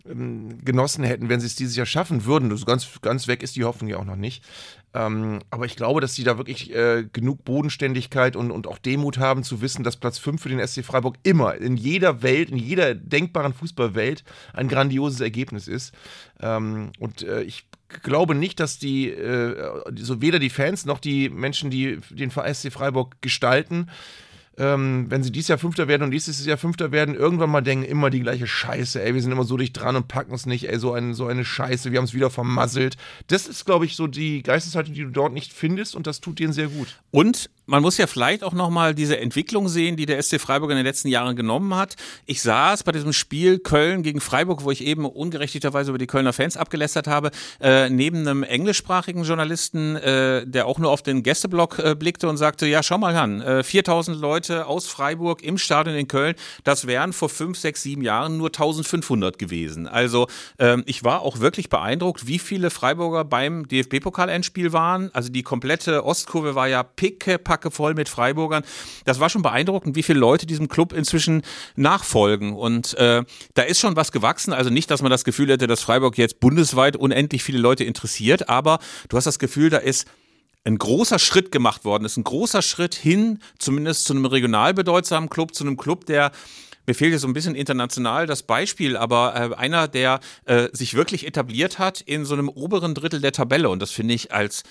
ähm, genossen hätten, wenn sie es dieses Jahr schaffen würden. Also ganz, ganz weg ist die Hoffnung ja auch noch nicht. Ähm, aber ich glaube, dass sie da wirklich äh, genug Bodenständigkeit und, und auch Demut haben, zu wissen, dass Platz 5 für den SC Freiburg immer in jeder Welt, in jeder denkbaren Fußballwelt ein grandioses Ergebnis ist. Ähm, und äh, ich glaube nicht, dass die, äh, so weder die Fans noch die Menschen, die den SC Freiburg gestalten, ähm, wenn sie dieses Jahr Fünfter werden und nächstes Jahr Fünfter werden, irgendwann mal denken, immer die gleiche Scheiße, ey, wir sind immer so dicht dran und packen es nicht, ey, so, ein, so eine Scheiße, wir haben es wieder vermasselt. Das ist, glaube ich, so die Geisteshaltung, die du dort nicht findest und das tut denen sehr gut. Und man muss ja vielleicht auch nochmal diese Entwicklung sehen, die der SC Freiburg in den letzten Jahren genommen hat. Ich saß bei diesem Spiel Köln gegen Freiburg, wo ich eben ungerechtigterweise über die Kölner Fans abgelästert habe, äh, neben einem englischsprachigen Journalisten, äh, der auch nur auf den Gästeblock äh, blickte und sagte, ja, schau mal an, 4000 äh, Leute aus Freiburg im Stadion in Köln, das wären vor fünf, sechs, sieben Jahren nur 1500 gewesen. Also ähm, ich war auch wirklich beeindruckt, wie viele Freiburger beim DFB-Pokal-Endspiel waren. Also die komplette Ostkurve war ja picke, pickepacke voll mit Freiburgern. Das war schon beeindruckend, wie viele Leute diesem Club inzwischen nachfolgen. Und äh, da ist schon was gewachsen. Also nicht, dass man das Gefühl hätte, dass Freiburg jetzt bundesweit unendlich viele Leute interessiert, aber du hast das Gefühl, da ist ein großer Schritt gemacht worden ist, ein großer Schritt hin, zumindest zu einem regional bedeutsamen Club, zu einem Club, der mir fehlt jetzt so ein bisschen international das Beispiel, aber äh, einer, der äh, sich wirklich etabliert hat in so einem oberen Drittel der Tabelle. Und das finde ich als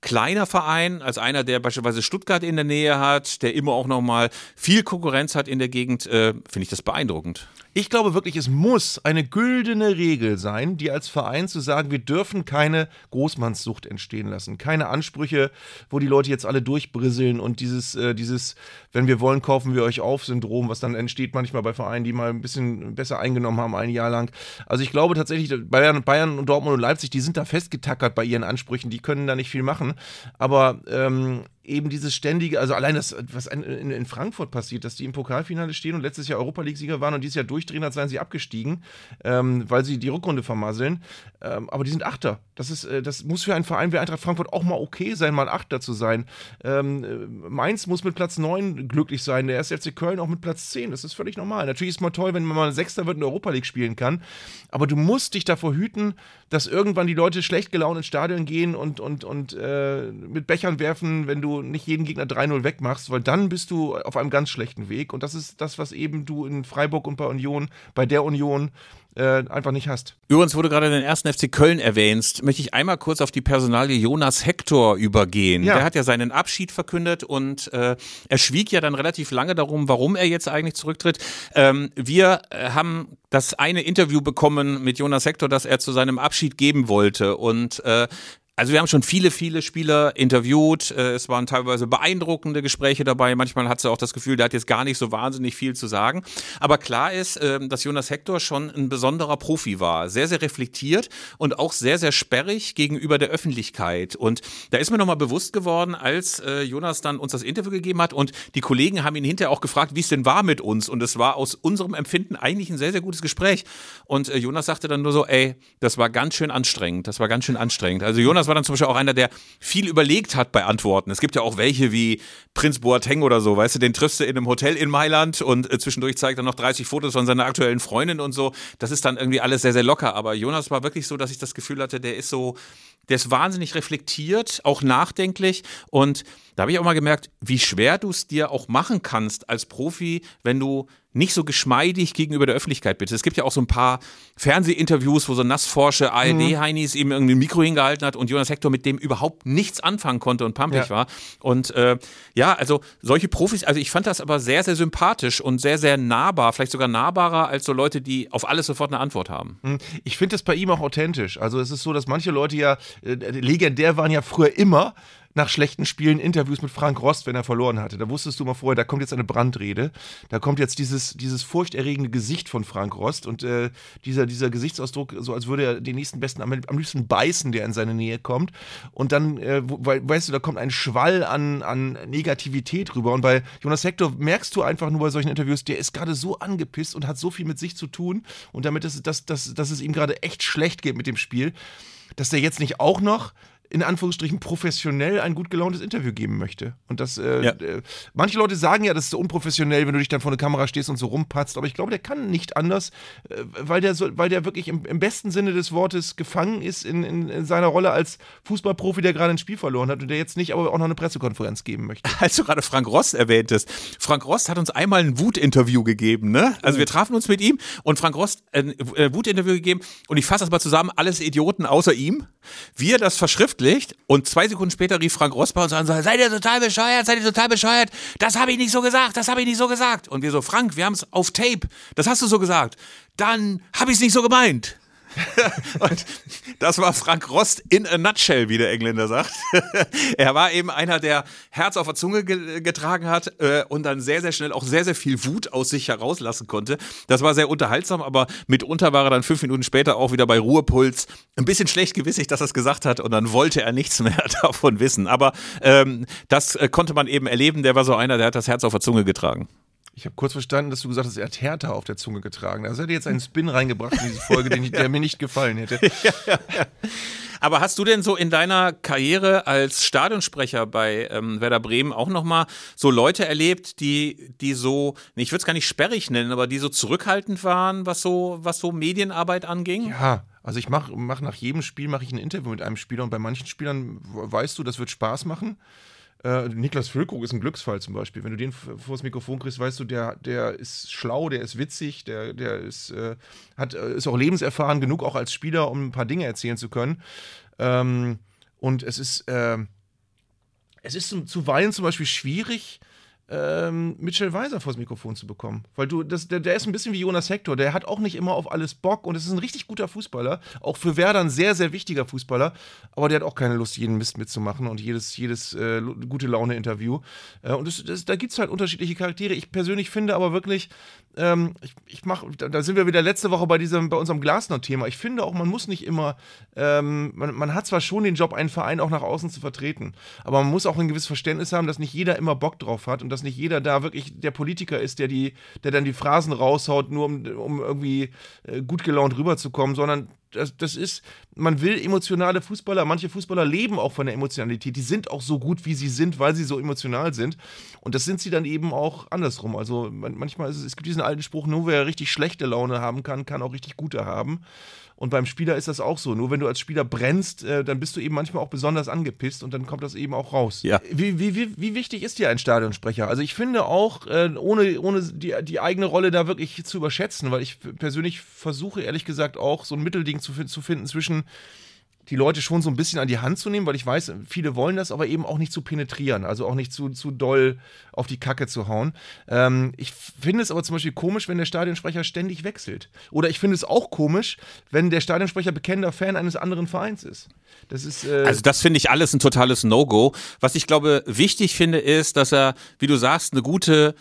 kleiner Verein, als einer, der beispielsweise Stuttgart in der Nähe hat, der immer auch nochmal viel Konkurrenz hat in der Gegend, äh, finde ich das beeindruckend. Ich glaube wirklich, es muss eine güldene Regel sein, die als Verein zu sagen, wir dürfen keine Großmannssucht entstehen lassen. Keine Ansprüche, wo die Leute jetzt alle durchbrisseln und dieses, äh, dieses, wenn wir wollen, kaufen wir euch auf Syndrom, was dann entsteht manchmal bei Vereinen, die mal ein bisschen besser eingenommen haben, ein Jahr lang. Also ich glaube tatsächlich, Bayern, Bayern und Dortmund und Leipzig, die sind da festgetackert bei ihren Ansprüchen, die können da nicht viel machen. Aber ähm, eben dieses ständige, also allein das, was in, in, Frankfurt passiert, dass die im Pokalfinale stehen und letztes Jahr Europa League-Sieger waren und dieses Jahr durchdrehen, als seien sie abgestiegen, ähm, weil sie die Rückrunde vermasseln. Ähm, aber die sind Achter. Das, ist, äh, das muss für einen Verein wie Eintracht Frankfurt auch mal okay sein, mal Achter zu sein. Ähm, äh, Mainz muss mit Platz 9 glücklich sein, der erste FC Köln auch mit Platz 10. Das ist völlig normal. Natürlich ist es mal toll, wenn man mal Sechster wird und Europa League spielen kann. Aber du musst dich davor hüten, dass irgendwann die Leute schlecht gelaunt ins Stadion gehen und, und, und äh, mit Bechern werfen, wenn du nicht jeden Gegner 3-0 wegmachst, weil dann bist du auf einem ganz schlechten Weg. Und das ist das, was eben du in Freiburg und bei Union, bei der Union äh, einfach nicht hast. Übrigens, wo du gerade den ersten FC Köln erwähnst, möchte ich einmal kurz auf die Personalie Jonas Hector übergehen. Ja. Der hat ja seinen Abschied verkündet und äh, er schwieg ja dann relativ lange darum, warum er jetzt eigentlich zurücktritt. Ähm, wir äh, haben das eine Interview bekommen mit Jonas Hector, das er zu seinem Abschied geben wollte und äh, also wir haben schon viele, viele Spieler interviewt. Äh, es waren teilweise beeindruckende Gespräche dabei. Manchmal hat sie auch das Gefühl, der hat jetzt gar nicht so wahnsinnig viel zu sagen. Aber klar ist, ähm, dass Jonas Hector schon ein besonderer Profi war. Sehr, sehr reflektiert und auch sehr, sehr sperrig gegenüber der Öffentlichkeit. Und da ist mir nochmal bewusst geworden, als äh, Jonas dann uns das Interview gegeben hat und die Kollegen haben ihn hinterher auch gefragt, wie es denn war mit uns. Und es war aus unserem Empfinden eigentlich ein sehr, sehr gutes Gespräch. Und äh, Jonas sagte dann nur so, ey, das war ganz schön anstrengend. Das war ganz schön anstrengend. Also Jonas Jonas war dann zum Beispiel auch einer, der viel überlegt hat bei Antworten. Es gibt ja auch welche wie Prinz Boateng oder so, weißt du, den triffst du in einem Hotel in Mailand und äh, zwischendurch zeigt er noch 30 Fotos von seiner aktuellen Freundin und so. Das ist dann irgendwie alles sehr, sehr locker. Aber Jonas war wirklich so, dass ich das Gefühl hatte, der ist so, der ist wahnsinnig reflektiert, auch nachdenklich und da habe ich auch mal gemerkt, wie schwer du es dir auch machen kannst als Profi, wenn du nicht so geschmeidig gegenüber der Öffentlichkeit bist. Es gibt ja auch so ein paar Fernsehinterviews, wo so nassforsche ARD-Heinis mhm. ihm irgendwie ein Mikro hingehalten hat und Jonas Hector mit dem überhaupt nichts anfangen konnte und pampig ja. war. Und äh, ja, also solche Profis, also ich fand das aber sehr, sehr sympathisch und sehr, sehr nahbar, vielleicht sogar nahbarer als so Leute, die auf alles sofort eine Antwort haben. Mhm. Ich finde das bei ihm auch authentisch. Also es ist so, dass manche Leute ja, äh, legendär waren ja früher immer, nach schlechten Spielen Interviews mit Frank Rost, wenn er verloren hatte. Da wusstest du mal vorher, da kommt jetzt eine Brandrede. Da kommt jetzt dieses, dieses furchterregende Gesicht von Frank Rost und äh, dieser, dieser Gesichtsausdruck, so als würde er den nächsten Besten am, am liebsten beißen, der in seine Nähe kommt. Und dann, äh, we, weißt du, da kommt ein Schwall an, an Negativität rüber. Und bei Jonas Hector merkst du einfach nur bei solchen Interviews, der ist gerade so angepisst und hat so viel mit sich zu tun und damit, es, dass, dass, dass es ihm gerade echt schlecht geht mit dem Spiel, dass der jetzt nicht auch noch in Anführungsstrichen professionell ein gut gelauntes Interview geben möchte. Und das, äh, ja. äh, manche Leute sagen ja, das ist so unprofessionell, wenn du dich dann vor der Kamera stehst und so rumpatzt, aber ich glaube, der kann nicht anders, äh, weil, der so, weil der wirklich im, im, besten Sinne des Wortes gefangen ist in, in, in seiner Rolle als Fußballprofi, der gerade ein Spiel verloren hat und der jetzt nicht aber auch noch eine Pressekonferenz geben möchte. Als du gerade Frank Rost erwähntest, Frank Rost hat uns einmal ein Wutinterview gegeben, ne? Also wir trafen uns mit ihm und Frank Rost ein äh, Wutinterview gegeben und ich fasse das mal zusammen, alles Idioten außer ihm. Wir das verschriftlichen veröffentlicht und zwei Sekunden später rief Frank Rosbach uns an und sagte, seid ihr total bescheuert, seid ihr total bescheuert, das habe ich nicht so gesagt, das habe ich nicht so gesagt. Und wir so, Frank, wir haben es auf Tape, das hast du so gesagt. Dann habe ich es nicht so gemeint. und das war Frank Rost in a nutshell, wie der Engländer sagt. er war eben einer, der Herz auf der Zunge ge getragen hat äh, und dann sehr, sehr schnell auch sehr, sehr viel Wut aus sich herauslassen konnte. Das war sehr unterhaltsam, aber mitunter war er dann fünf Minuten später auch wieder bei Ruhepuls. Ein bisschen schlecht gewissig, dass er es gesagt hat und dann wollte er nichts mehr davon wissen. Aber ähm, das äh, konnte man eben erleben. Der war so einer, der hat das Herz auf der Zunge getragen. Ich habe kurz verstanden, dass du gesagt hast, er hat Hertha auf der Zunge getragen. Also hätte jetzt einen Spin reingebracht in diese Folge, den ich, der mir nicht gefallen hätte. Ja, ja, ja. Aber hast du denn so in deiner Karriere als Stadionsprecher bei ähm, Werder Bremen auch nochmal so Leute erlebt, die, die so, ich würde es gar nicht sperrig nennen, aber die so zurückhaltend waren, was so, was so Medienarbeit anging? Ja, also ich mache mach nach jedem Spiel mache ich ein Interview mit einem Spieler und bei manchen Spielern weißt du, das wird Spaß machen. Äh, Niklas Füllkrug ist ein Glücksfall zum Beispiel. Wenn du den vor das Mikrofon kriegst, weißt du, der, der ist schlau, der ist witzig, der, der ist, äh, hat, äh, ist auch lebenserfahren genug, auch als Spieler, um ein paar Dinge erzählen zu können. Ähm, und es ist, äh, es ist zuweilen zum Beispiel schwierig, ähm, Mitchell Weiser vors Mikrofon zu bekommen. Weil du, das, der, der ist ein bisschen wie Jonas Hector, der hat auch nicht immer auf alles Bock und es ist ein richtig guter Fußballer. Auch für Werder ein sehr, sehr wichtiger Fußballer, aber der hat auch keine Lust, jeden Mist mitzumachen und jedes, jedes äh, gute Laune-Interview. Äh, und das, das, da gibt es halt unterschiedliche Charaktere. Ich persönlich finde aber wirklich, ähm, ich, ich mache, da, da, sind wir wieder letzte Woche bei diesem, bei unserem Glasner-Thema. Ich finde auch, man muss nicht immer, ähm, man, man hat zwar schon den Job, einen Verein auch nach außen zu vertreten, aber man muss auch ein gewisses Verständnis haben, dass nicht jeder immer Bock drauf hat und dass nicht jeder da wirklich der Politiker ist, der, die, der dann die Phrasen raushaut, nur um, um irgendwie äh, gut gelaunt rüberzukommen, sondern das, das ist, man will emotionale Fußballer, manche Fußballer leben auch von der Emotionalität, die sind auch so gut, wie sie sind, weil sie so emotional sind. Und das sind sie dann eben auch andersrum. Also manchmal ist es, es gibt diesen alten Spruch, nur wer richtig schlechte Laune haben kann, kann auch richtig gute haben. Und beim Spieler ist das auch so. Nur wenn du als Spieler brennst, äh, dann bist du eben manchmal auch besonders angepisst und dann kommt das eben auch raus. Ja. Wie, wie, wie, wie wichtig ist dir ein Stadionsprecher? Also ich finde auch, äh, ohne, ohne die, die eigene Rolle da wirklich zu überschätzen, weil ich persönlich versuche ehrlich gesagt auch so ein Mittelding zu, zu finden zwischen die Leute schon so ein bisschen an die Hand zu nehmen, weil ich weiß, viele wollen das, aber eben auch nicht zu penetrieren, also auch nicht zu, zu doll auf die Kacke zu hauen. Ähm, ich finde es aber zum Beispiel komisch, wenn der Stadionsprecher ständig wechselt. Oder ich finde es auch komisch, wenn der Stadionsprecher bekennender Fan eines anderen Vereins ist. Das ist äh also das finde ich alles ein totales No-Go. Was ich glaube wichtig finde, ist, dass er, wie du sagst, eine gute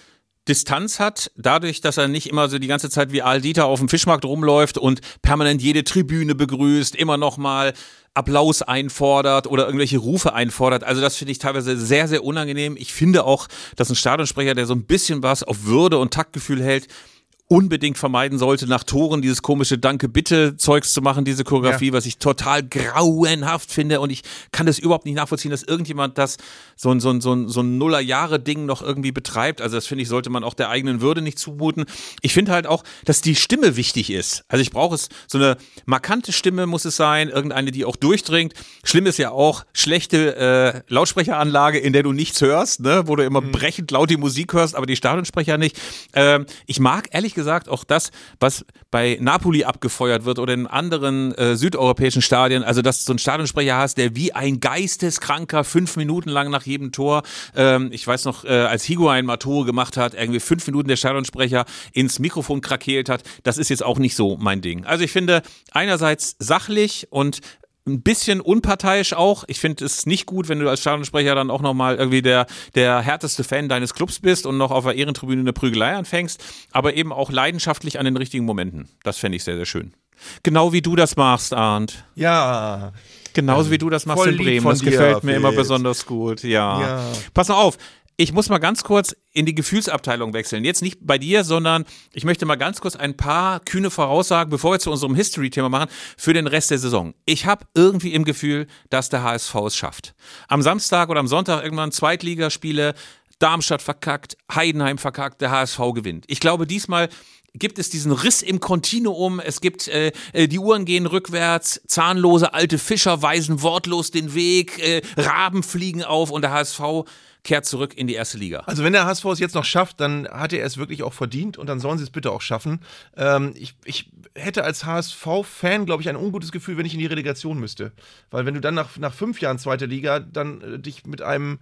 Distanz hat, dadurch, dass er nicht immer so die ganze Zeit wie Al Dieter auf dem Fischmarkt rumläuft und permanent jede Tribüne begrüßt, immer noch mal Applaus einfordert oder irgendwelche Rufe einfordert. Also das finde ich teilweise sehr, sehr unangenehm. Ich finde auch, dass ein Stadionsprecher, der so ein bisschen was auf Würde und Taktgefühl hält, unbedingt vermeiden sollte, nach Toren dieses komische Danke-Bitte-Zeugs zu machen, diese Choreografie, ja. was ich total grauenhaft finde und ich kann das überhaupt nicht nachvollziehen, dass irgendjemand das so ein, so ein, so ein, so ein Nuller-Jahre-Ding noch irgendwie betreibt. Also das finde ich, sollte man auch der eigenen Würde nicht zumuten. Ich finde halt auch, dass die Stimme wichtig ist. Also ich brauche es, so eine markante Stimme muss es sein, irgendeine, die auch durchdringt. Schlimm ist ja auch schlechte äh, Lautsprecheranlage, in der du nichts hörst, ne? wo du immer mhm. brechend laut die Musik hörst, aber die Stadionsprecher nicht. Ähm, ich mag ehrlich gesagt auch das, was bei Napoli abgefeuert wird oder in anderen äh, südeuropäischen Stadien, also dass du so einen Stadionsprecher hast, der wie ein geisteskranker fünf Minuten lang nach jedem Tor, ähm, ich weiß noch, äh, als Higuain mal Tore gemacht hat, irgendwie fünf Minuten der Stadionsprecher ins Mikrofon krakeelt hat, das ist jetzt auch nicht so mein Ding. Also ich finde einerseits sachlich und ein bisschen unparteiisch auch. Ich finde es nicht gut, wenn du als Stadionsprecher dann auch nochmal irgendwie der, der härteste Fan deines Clubs bist und noch auf der Ehrentribüne eine Prügelei anfängst, aber eben auch leidenschaftlich an den richtigen Momenten. Das fände ich sehr, sehr schön. Genau wie du das machst, Arndt. Ja. Genauso wie du das machst in Bremen. Das gefällt mir immer besonders gut. Ja. ja. Pass mal auf, ich muss mal ganz kurz in die Gefühlsabteilung wechseln. Jetzt nicht bei dir, sondern ich möchte mal ganz kurz ein paar kühne Voraussagen, bevor wir zu unserem History-Thema machen, für den Rest der Saison. Ich habe irgendwie im Gefühl, dass der HSV es schafft. Am Samstag oder am Sonntag irgendwann Zweitligaspiele, Darmstadt verkackt, Heidenheim verkackt, der HSV gewinnt. Ich glaube, diesmal gibt es diesen Riss im Kontinuum. Es gibt, äh, äh, die Uhren gehen rückwärts, zahnlose alte Fischer weisen wortlos den Weg, äh, Raben fliegen auf und der HSV kehrt zurück in die erste Liga. Also wenn der HSV es jetzt noch schafft, dann hat er es wirklich auch verdient und dann sollen sie es bitte auch schaffen. Ähm, ich, ich hätte als HSV-Fan, glaube ich, ein ungutes Gefühl, wenn ich in die Relegation müsste. Weil wenn du dann nach, nach fünf Jahren zweite Liga dann äh, dich mit einem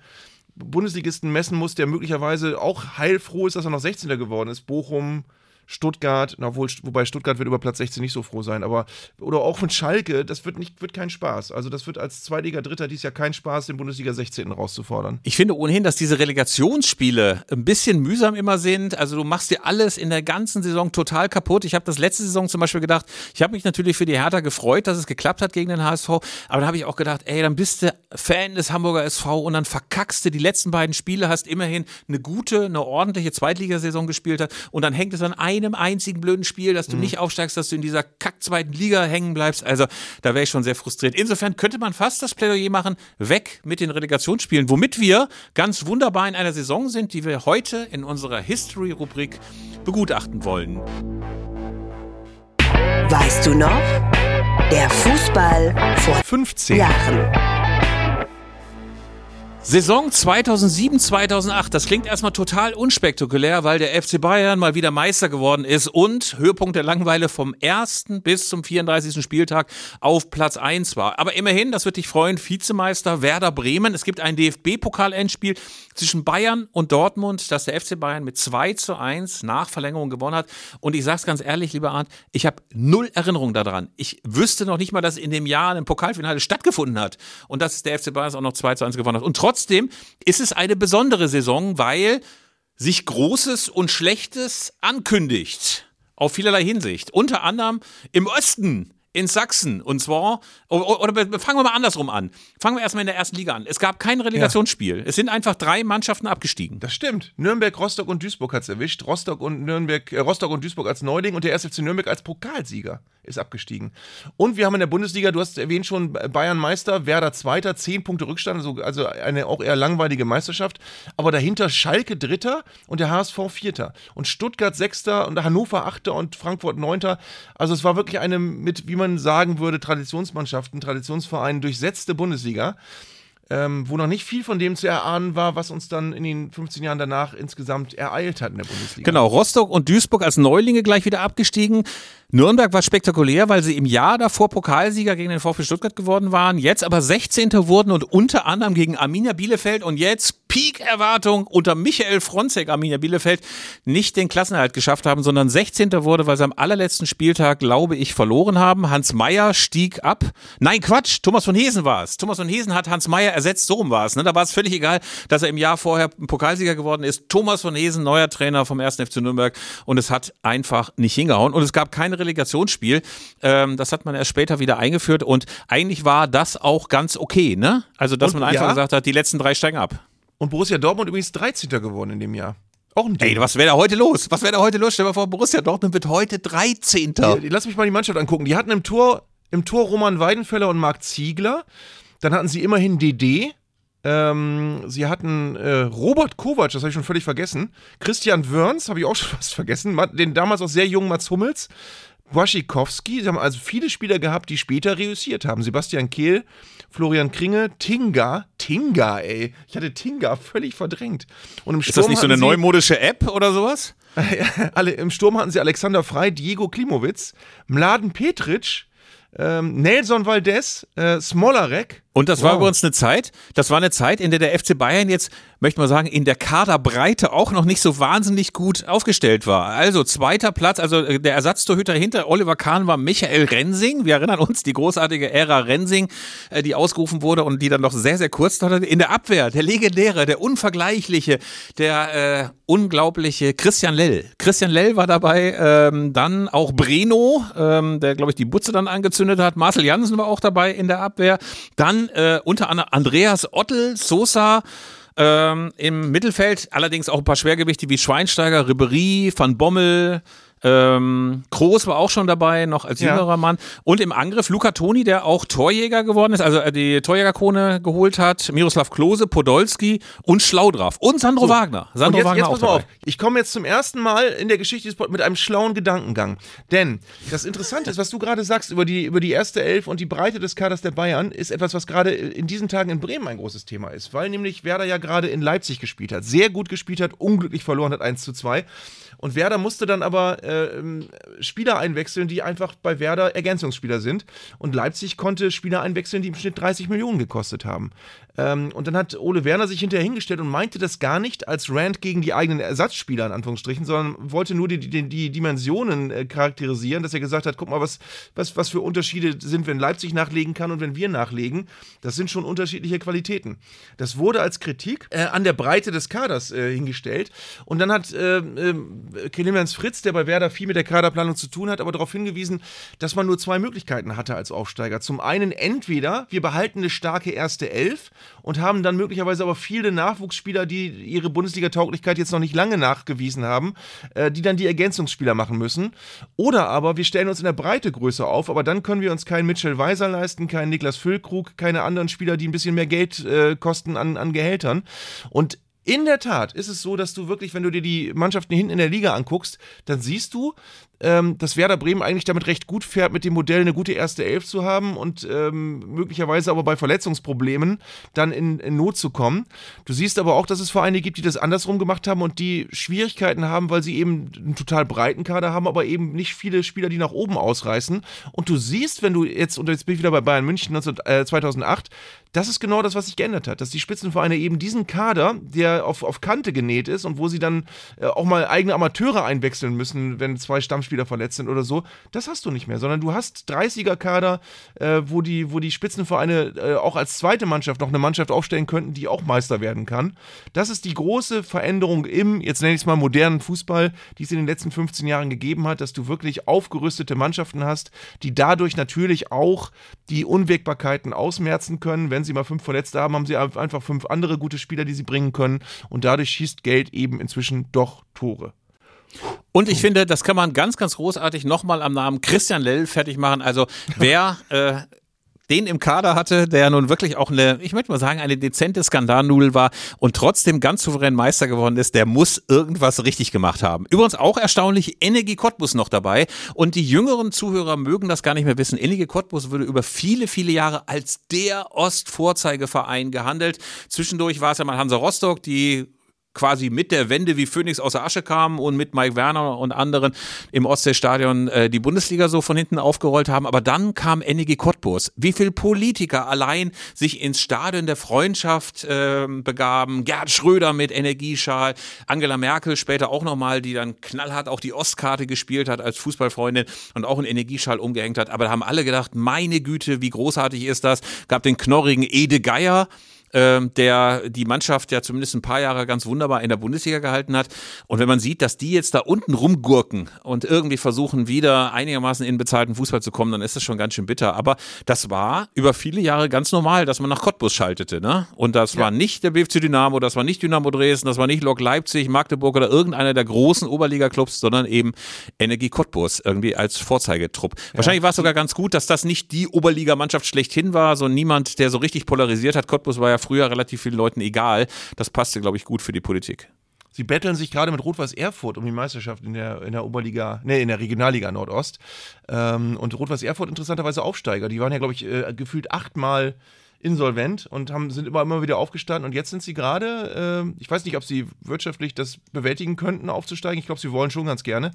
Bundesligisten messen musst, der möglicherweise auch heilfroh ist, dass er noch 16. geworden ist, Bochum, Stuttgart, obwohl, wobei Stuttgart wird über Platz 16 nicht so froh sein, aber oder auch mit Schalke, das wird nicht wird kein Spaß. Also das wird als Zweitliga Dritter dies Jahr kein Spaß, den Bundesliga 16 rauszufordern. Ich finde ohnehin, dass diese Relegationsspiele ein bisschen mühsam immer sind. Also du machst dir alles in der ganzen Saison total kaputt. Ich habe das letzte Saison zum Beispiel gedacht, ich habe mich natürlich für die Hertha gefreut, dass es geklappt hat gegen den HSV, aber dann habe ich auch gedacht, ey, dann bist du Fan des Hamburger SV und dann verkackst du die letzten beiden Spiele, hast immerhin eine gute, eine ordentliche Zweitligasaison gespielt hat und dann hängt es an einem einzigen blöden Spiel, dass du mhm. nicht aufsteigst, dass du in dieser kack zweiten Liga hängen bleibst. Also da wäre ich schon sehr frustriert. Insofern könnte man fast das Plädoyer machen, weg mit den Relegationsspielen, womit wir ganz wunderbar in einer Saison sind, die wir heute in unserer History-Rubrik begutachten wollen. Weißt du noch? Der Fußball vor 15 Jahren. Saison 2007, 2008, das klingt erstmal total unspektakulär, weil der FC Bayern mal wieder Meister geworden ist und Höhepunkt der Langweile vom 1. bis zum 34. Spieltag auf Platz 1 war. Aber immerhin, das wird dich freuen, Vizemeister Werder Bremen. Es gibt ein DFB-Pokal-Endspiel zwischen Bayern und Dortmund, das der FC Bayern mit 2 zu 1 nach Verlängerung gewonnen hat. Und ich sag's ganz ehrlich, lieber Arndt, ich habe null Erinnerung daran. Ich wüsste noch nicht mal, dass in dem Jahr ein Pokalfinale stattgefunden hat und dass der FC Bayern auch noch 2 zu 1 gewonnen hat. Und trotzdem ist es eine besondere Saison, weil sich Großes und Schlechtes ankündigt. Auf vielerlei Hinsicht. Unter anderem im Osten in Sachsen. Und zwar, oder fangen wir mal andersrum an. Fangen wir erstmal in der ersten Liga an. Es gab kein Relegationsspiel. Ja. Es sind einfach drei Mannschaften abgestiegen. Das stimmt. Nürnberg, Rostock und Duisburg hat es erwischt. Rostock und Nürnberg, äh, Rostock und Duisburg als Neuling und der 1. FC Nürnberg als Pokalsieger ist abgestiegen. Und wir haben in der Bundesliga, du hast erwähnt schon, Bayern Meister, Werder Zweiter, zehn Punkte Rückstand, also, also eine auch eher langweilige Meisterschaft. Aber dahinter Schalke Dritter und der HSV Vierter. Und Stuttgart Sechster und Hannover Achter und Frankfurt Neunter. Also es war wirklich eine mit, wie man sagen würde, Traditionsmannschaften, Traditionsvereinen durchsetzte Bundesliga ähm, wo noch nicht viel von dem zu erahnen war, was uns dann in den 15 Jahren danach insgesamt ereilt hat in der Bundesliga. Genau, Rostock und Duisburg als Neulinge gleich wieder abgestiegen. Nürnberg war spektakulär, weil sie im Jahr davor Pokalsieger gegen den VfB Stuttgart geworden waren, jetzt aber 16. wurden und unter anderem gegen Arminia Bielefeld und jetzt Peak-Erwartung unter Michael Fronzek Arminia Bielefeld nicht den Klassenerhalt geschafft haben, sondern 16. wurde, weil sie am allerletzten Spieltag, glaube ich, verloren haben. Hans Meyer stieg ab. Nein, Quatsch, Thomas von Hesen war es. Thomas von Hesen hat Hans Meyer ersetzt, so rum war es. Ne? Da war es völlig egal, dass er im Jahr vorher Pokalsieger geworden ist. Thomas von Hesen, neuer Trainer vom 1. FC Nürnberg und es hat einfach nicht hingehauen und es gab keine Relegationsspiel. Ähm, das hat man erst später wieder eingeführt und eigentlich war das auch ganz okay, ne? Also, dass und, man einfach ja. gesagt hat, die letzten drei steigen ab. Und Borussia Dortmund übrigens 13. geworden in dem Jahr. Auch ein Ding. Ey, was wäre da heute los? Was wäre da heute los? Stell dir mal vor, Borussia Dortmund wird heute 13. Die, lass mich mal die Mannschaft angucken. Die hatten im Tor, im Tor Roman Weidenfeller und Marc Ziegler. Dann hatten sie immerhin DD. Ähm, sie hatten äh, Robert Kovac, das habe ich schon völlig vergessen. Christian Wörns, habe ich auch schon fast vergessen. Den damals auch sehr jungen Mats Hummels. Waschikowski. Sie haben also viele Spieler gehabt, die später reüssiert haben. Sebastian Kehl, Florian Kringe, Tinga. Tinga, ey. Ich hatte Tinga völlig verdrängt. Und im Ist Sturm das nicht so eine neumodische App oder sowas? Alle, Im Sturm hatten sie Alexander Frei, Diego Klimowitz, Mladen Petric, ähm, Nelson Valdez, äh, Smolarek. Und das wow. war übrigens eine Zeit, das war eine Zeit, in der der FC Bayern jetzt, möchte man sagen, in der Kaderbreite auch noch nicht so wahnsinnig gut aufgestellt war. Also zweiter Platz, also äh, der Ersatztorhüter hinter Oliver Kahn war Michael Rensing. Wir erinnern uns, die großartige Ära Rensing, äh, die ausgerufen wurde und die dann noch sehr, sehr kurz dauerte. In der Abwehr, der legendäre, der unvergleichliche, der äh, unglaubliche Christian Lell. Christian Lell war dabei, ähm, dann auch Breno, ähm, der, glaube ich, die Butze dann angezündet hat. Marcel Jansen war auch dabei in der Abwehr. Dann äh, unter anderem Andreas Ottel, Sosa, ähm, im Mittelfeld allerdings auch ein paar Schwergewichte wie Schweinsteiger, Ribery, Van Bommel, ähm, Groß war auch schon dabei, noch als jüngerer ja. Mann. Und im Angriff Luca Toni, der auch Torjäger geworden ist, also äh, die Torjägerkrone geholt hat. Miroslav Klose, Podolski und Schlaudraff. Und Sandro so. Wagner. Sandro jetzt, Wagner jetzt auch dabei. Auf. Ich komme jetzt zum ersten Mal in der Geschichte des mit einem schlauen Gedankengang. Denn das Interessante ist, was du gerade sagst über die, über die erste Elf und die Breite des Kaders der Bayern, ist etwas, was gerade in diesen Tagen in Bremen ein großes Thema ist. Weil nämlich Werder ja gerade in Leipzig gespielt hat. Sehr gut gespielt hat, unglücklich verloren hat 1 zu 2. Und Werder musste dann aber äh, ähm, Spieler einwechseln, die einfach bei Werder Ergänzungsspieler sind. Und Leipzig konnte Spieler einwechseln, die im Schnitt 30 Millionen gekostet haben. Ähm, und dann hat Ole Werner sich hinterher hingestellt und meinte das gar nicht als Rand gegen die eigenen Ersatzspieler, in Anführungsstrichen, sondern wollte nur die, die, die Dimensionen äh, charakterisieren, dass er gesagt hat, guck mal, was, was, was für Unterschiede sind, wenn Leipzig nachlegen kann und wenn wir nachlegen. Das sind schon unterschiedliche Qualitäten. Das wurde als Kritik äh, an der Breite des Kaders äh, hingestellt. Und dann hat äh, äh, Clemens Fritz, der bei Werder viel mit der Kaderplanung zu tun hat, aber darauf hingewiesen, dass man nur zwei Möglichkeiten hatte als Aufsteiger. Zum einen entweder wir behalten eine starke erste Elf und haben dann möglicherweise aber viele Nachwuchsspieler, die ihre Bundesliga-Tauglichkeit jetzt noch nicht lange nachgewiesen haben, äh, die dann die Ergänzungsspieler machen müssen. Oder aber wir stellen uns in der Breite größer auf, aber dann können wir uns keinen Mitchell Weiser leisten, keinen Niklas Füllkrug, keine anderen Spieler, die ein bisschen mehr Geld äh, kosten an, an Gehältern. Und in der Tat ist es so, dass du wirklich, wenn du dir die Mannschaften hinten in der Liga anguckst, dann siehst du, ähm, dass Werder Bremen eigentlich damit recht gut fährt, mit dem Modell eine gute erste Elf zu haben und ähm, möglicherweise aber bei Verletzungsproblemen dann in, in Not zu kommen. Du siehst aber auch, dass es Vereine gibt, die das andersrum gemacht haben und die Schwierigkeiten haben, weil sie eben einen total breiten Kader haben, aber eben nicht viele Spieler, die nach oben ausreißen. Und du siehst, wenn du jetzt, und jetzt bin ich wieder bei Bayern München 19, äh, 2008, das ist genau das, was sich geändert hat, dass die Spitzenvereine eben diesen Kader, der auf, auf Kante genäht ist und wo sie dann äh, auch mal eigene Amateure einwechseln müssen, wenn zwei Stammspieler verletzt sind oder so, das hast du nicht mehr, sondern du hast 30er-Kader, äh, wo, die, wo die Spitzenvereine äh, auch als zweite Mannschaft noch eine Mannschaft aufstellen könnten, die auch Meister werden kann. Das ist die große Veränderung im, jetzt nenne ich es mal, modernen Fußball, die es in den letzten 15 Jahren gegeben hat, dass du wirklich aufgerüstete Mannschaften hast, die dadurch natürlich auch die Unwägbarkeiten ausmerzen können, wenn sie mal fünf Verletzte haben, haben sie einfach fünf andere gute Spieler, die sie bringen können. Und dadurch schießt Geld eben inzwischen doch Tore. Und ich finde, das kann man ganz, ganz großartig nochmal am Namen Christian Lell fertig machen. Also wer äh, den im Kader hatte, der nun wirklich auch eine, ich möchte mal sagen, eine dezente Skandalnudel war und trotzdem ganz souverän Meister geworden ist, der muss irgendwas richtig gemacht haben. Übrigens auch erstaunlich, Energie Cottbus noch dabei und die jüngeren Zuhörer mögen das gar nicht mehr wissen. Energie Cottbus wurde über viele, viele Jahre als der Ostvorzeigeverein gehandelt. Zwischendurch war es ja mal Hansa Rostock, die quasi mit der Wende wie Phoenix aus der Asche kam und mit Mike Werner und anderen im Ostseestadion äh, die Bundesliga so von hinten aufgerollt haben. Aber dann kam NEG Cottbus. Wie viel Politiker allein sich ins Stadion der Freundschaft äh, begaben. Gerd Schröder mit Energieschal, Angela Merkel später auch nochmal, die dann knallhart auch die Ostkarte gespielt hat als Fußballfreundin und auch einen Energieschal umgehängt hat. Aber da haben alle gedacht, meine Güte, wie großartig ist das? Gab den knorrigen Ede Geier, ähm, der die Mannschaft ja zumindest ein paar Jahre ganz wunderbar in der Bundesliga gehalten hat. Und wenn man sieht, dass die jetzt da unten rumgurken und irgendwie versuchen, wieder einigermaßen in bezahlten Fußball zu kommen, dann ist das schon ganz schön bitter. Aber das war über viele Jahre ganz normal, dass man nach Cottbus schaltete. Ne? Und das ja. war nicht der BFC Dynamo, das war nicht Dynamo Dresden, das war nicht Lok Leipzig, Magdeburg oder irgendeiner der großen Oberliga-Clubs, sondern eben Energie Cottbus irgendwie als Vorzeigetrupp. Ja. Wahrscheinlich war es sogar ganz gut, dass das nicht die Oberligamannschaft schlechthin war, so niemand, der so richtig polarisiert hat. Cottbus war ja früher relativ vielen Leuten egal. Das passte, glaube ich, gut für die Politik. Sie betteln sich gerade mit Rot-Weiß Erfurt um die Meisterschaft in der, in der Oberliga, nee, in der Regionalliga Nordost. Ähm, und Rot-Weiß Erfurt interessanterweise Aufsteiger. Die waren ja, glaube ich, äh, gefühlt achtmal insolvent und haben, sind immer, immer wieder aufgestanden. Und jetzt sind sie gerade, äh, ich weiß nicht, ob sie wirtschaftlich das bewältigen könnten, aufzusteigen. Ich glaube, sie wollen schon ganz gerne.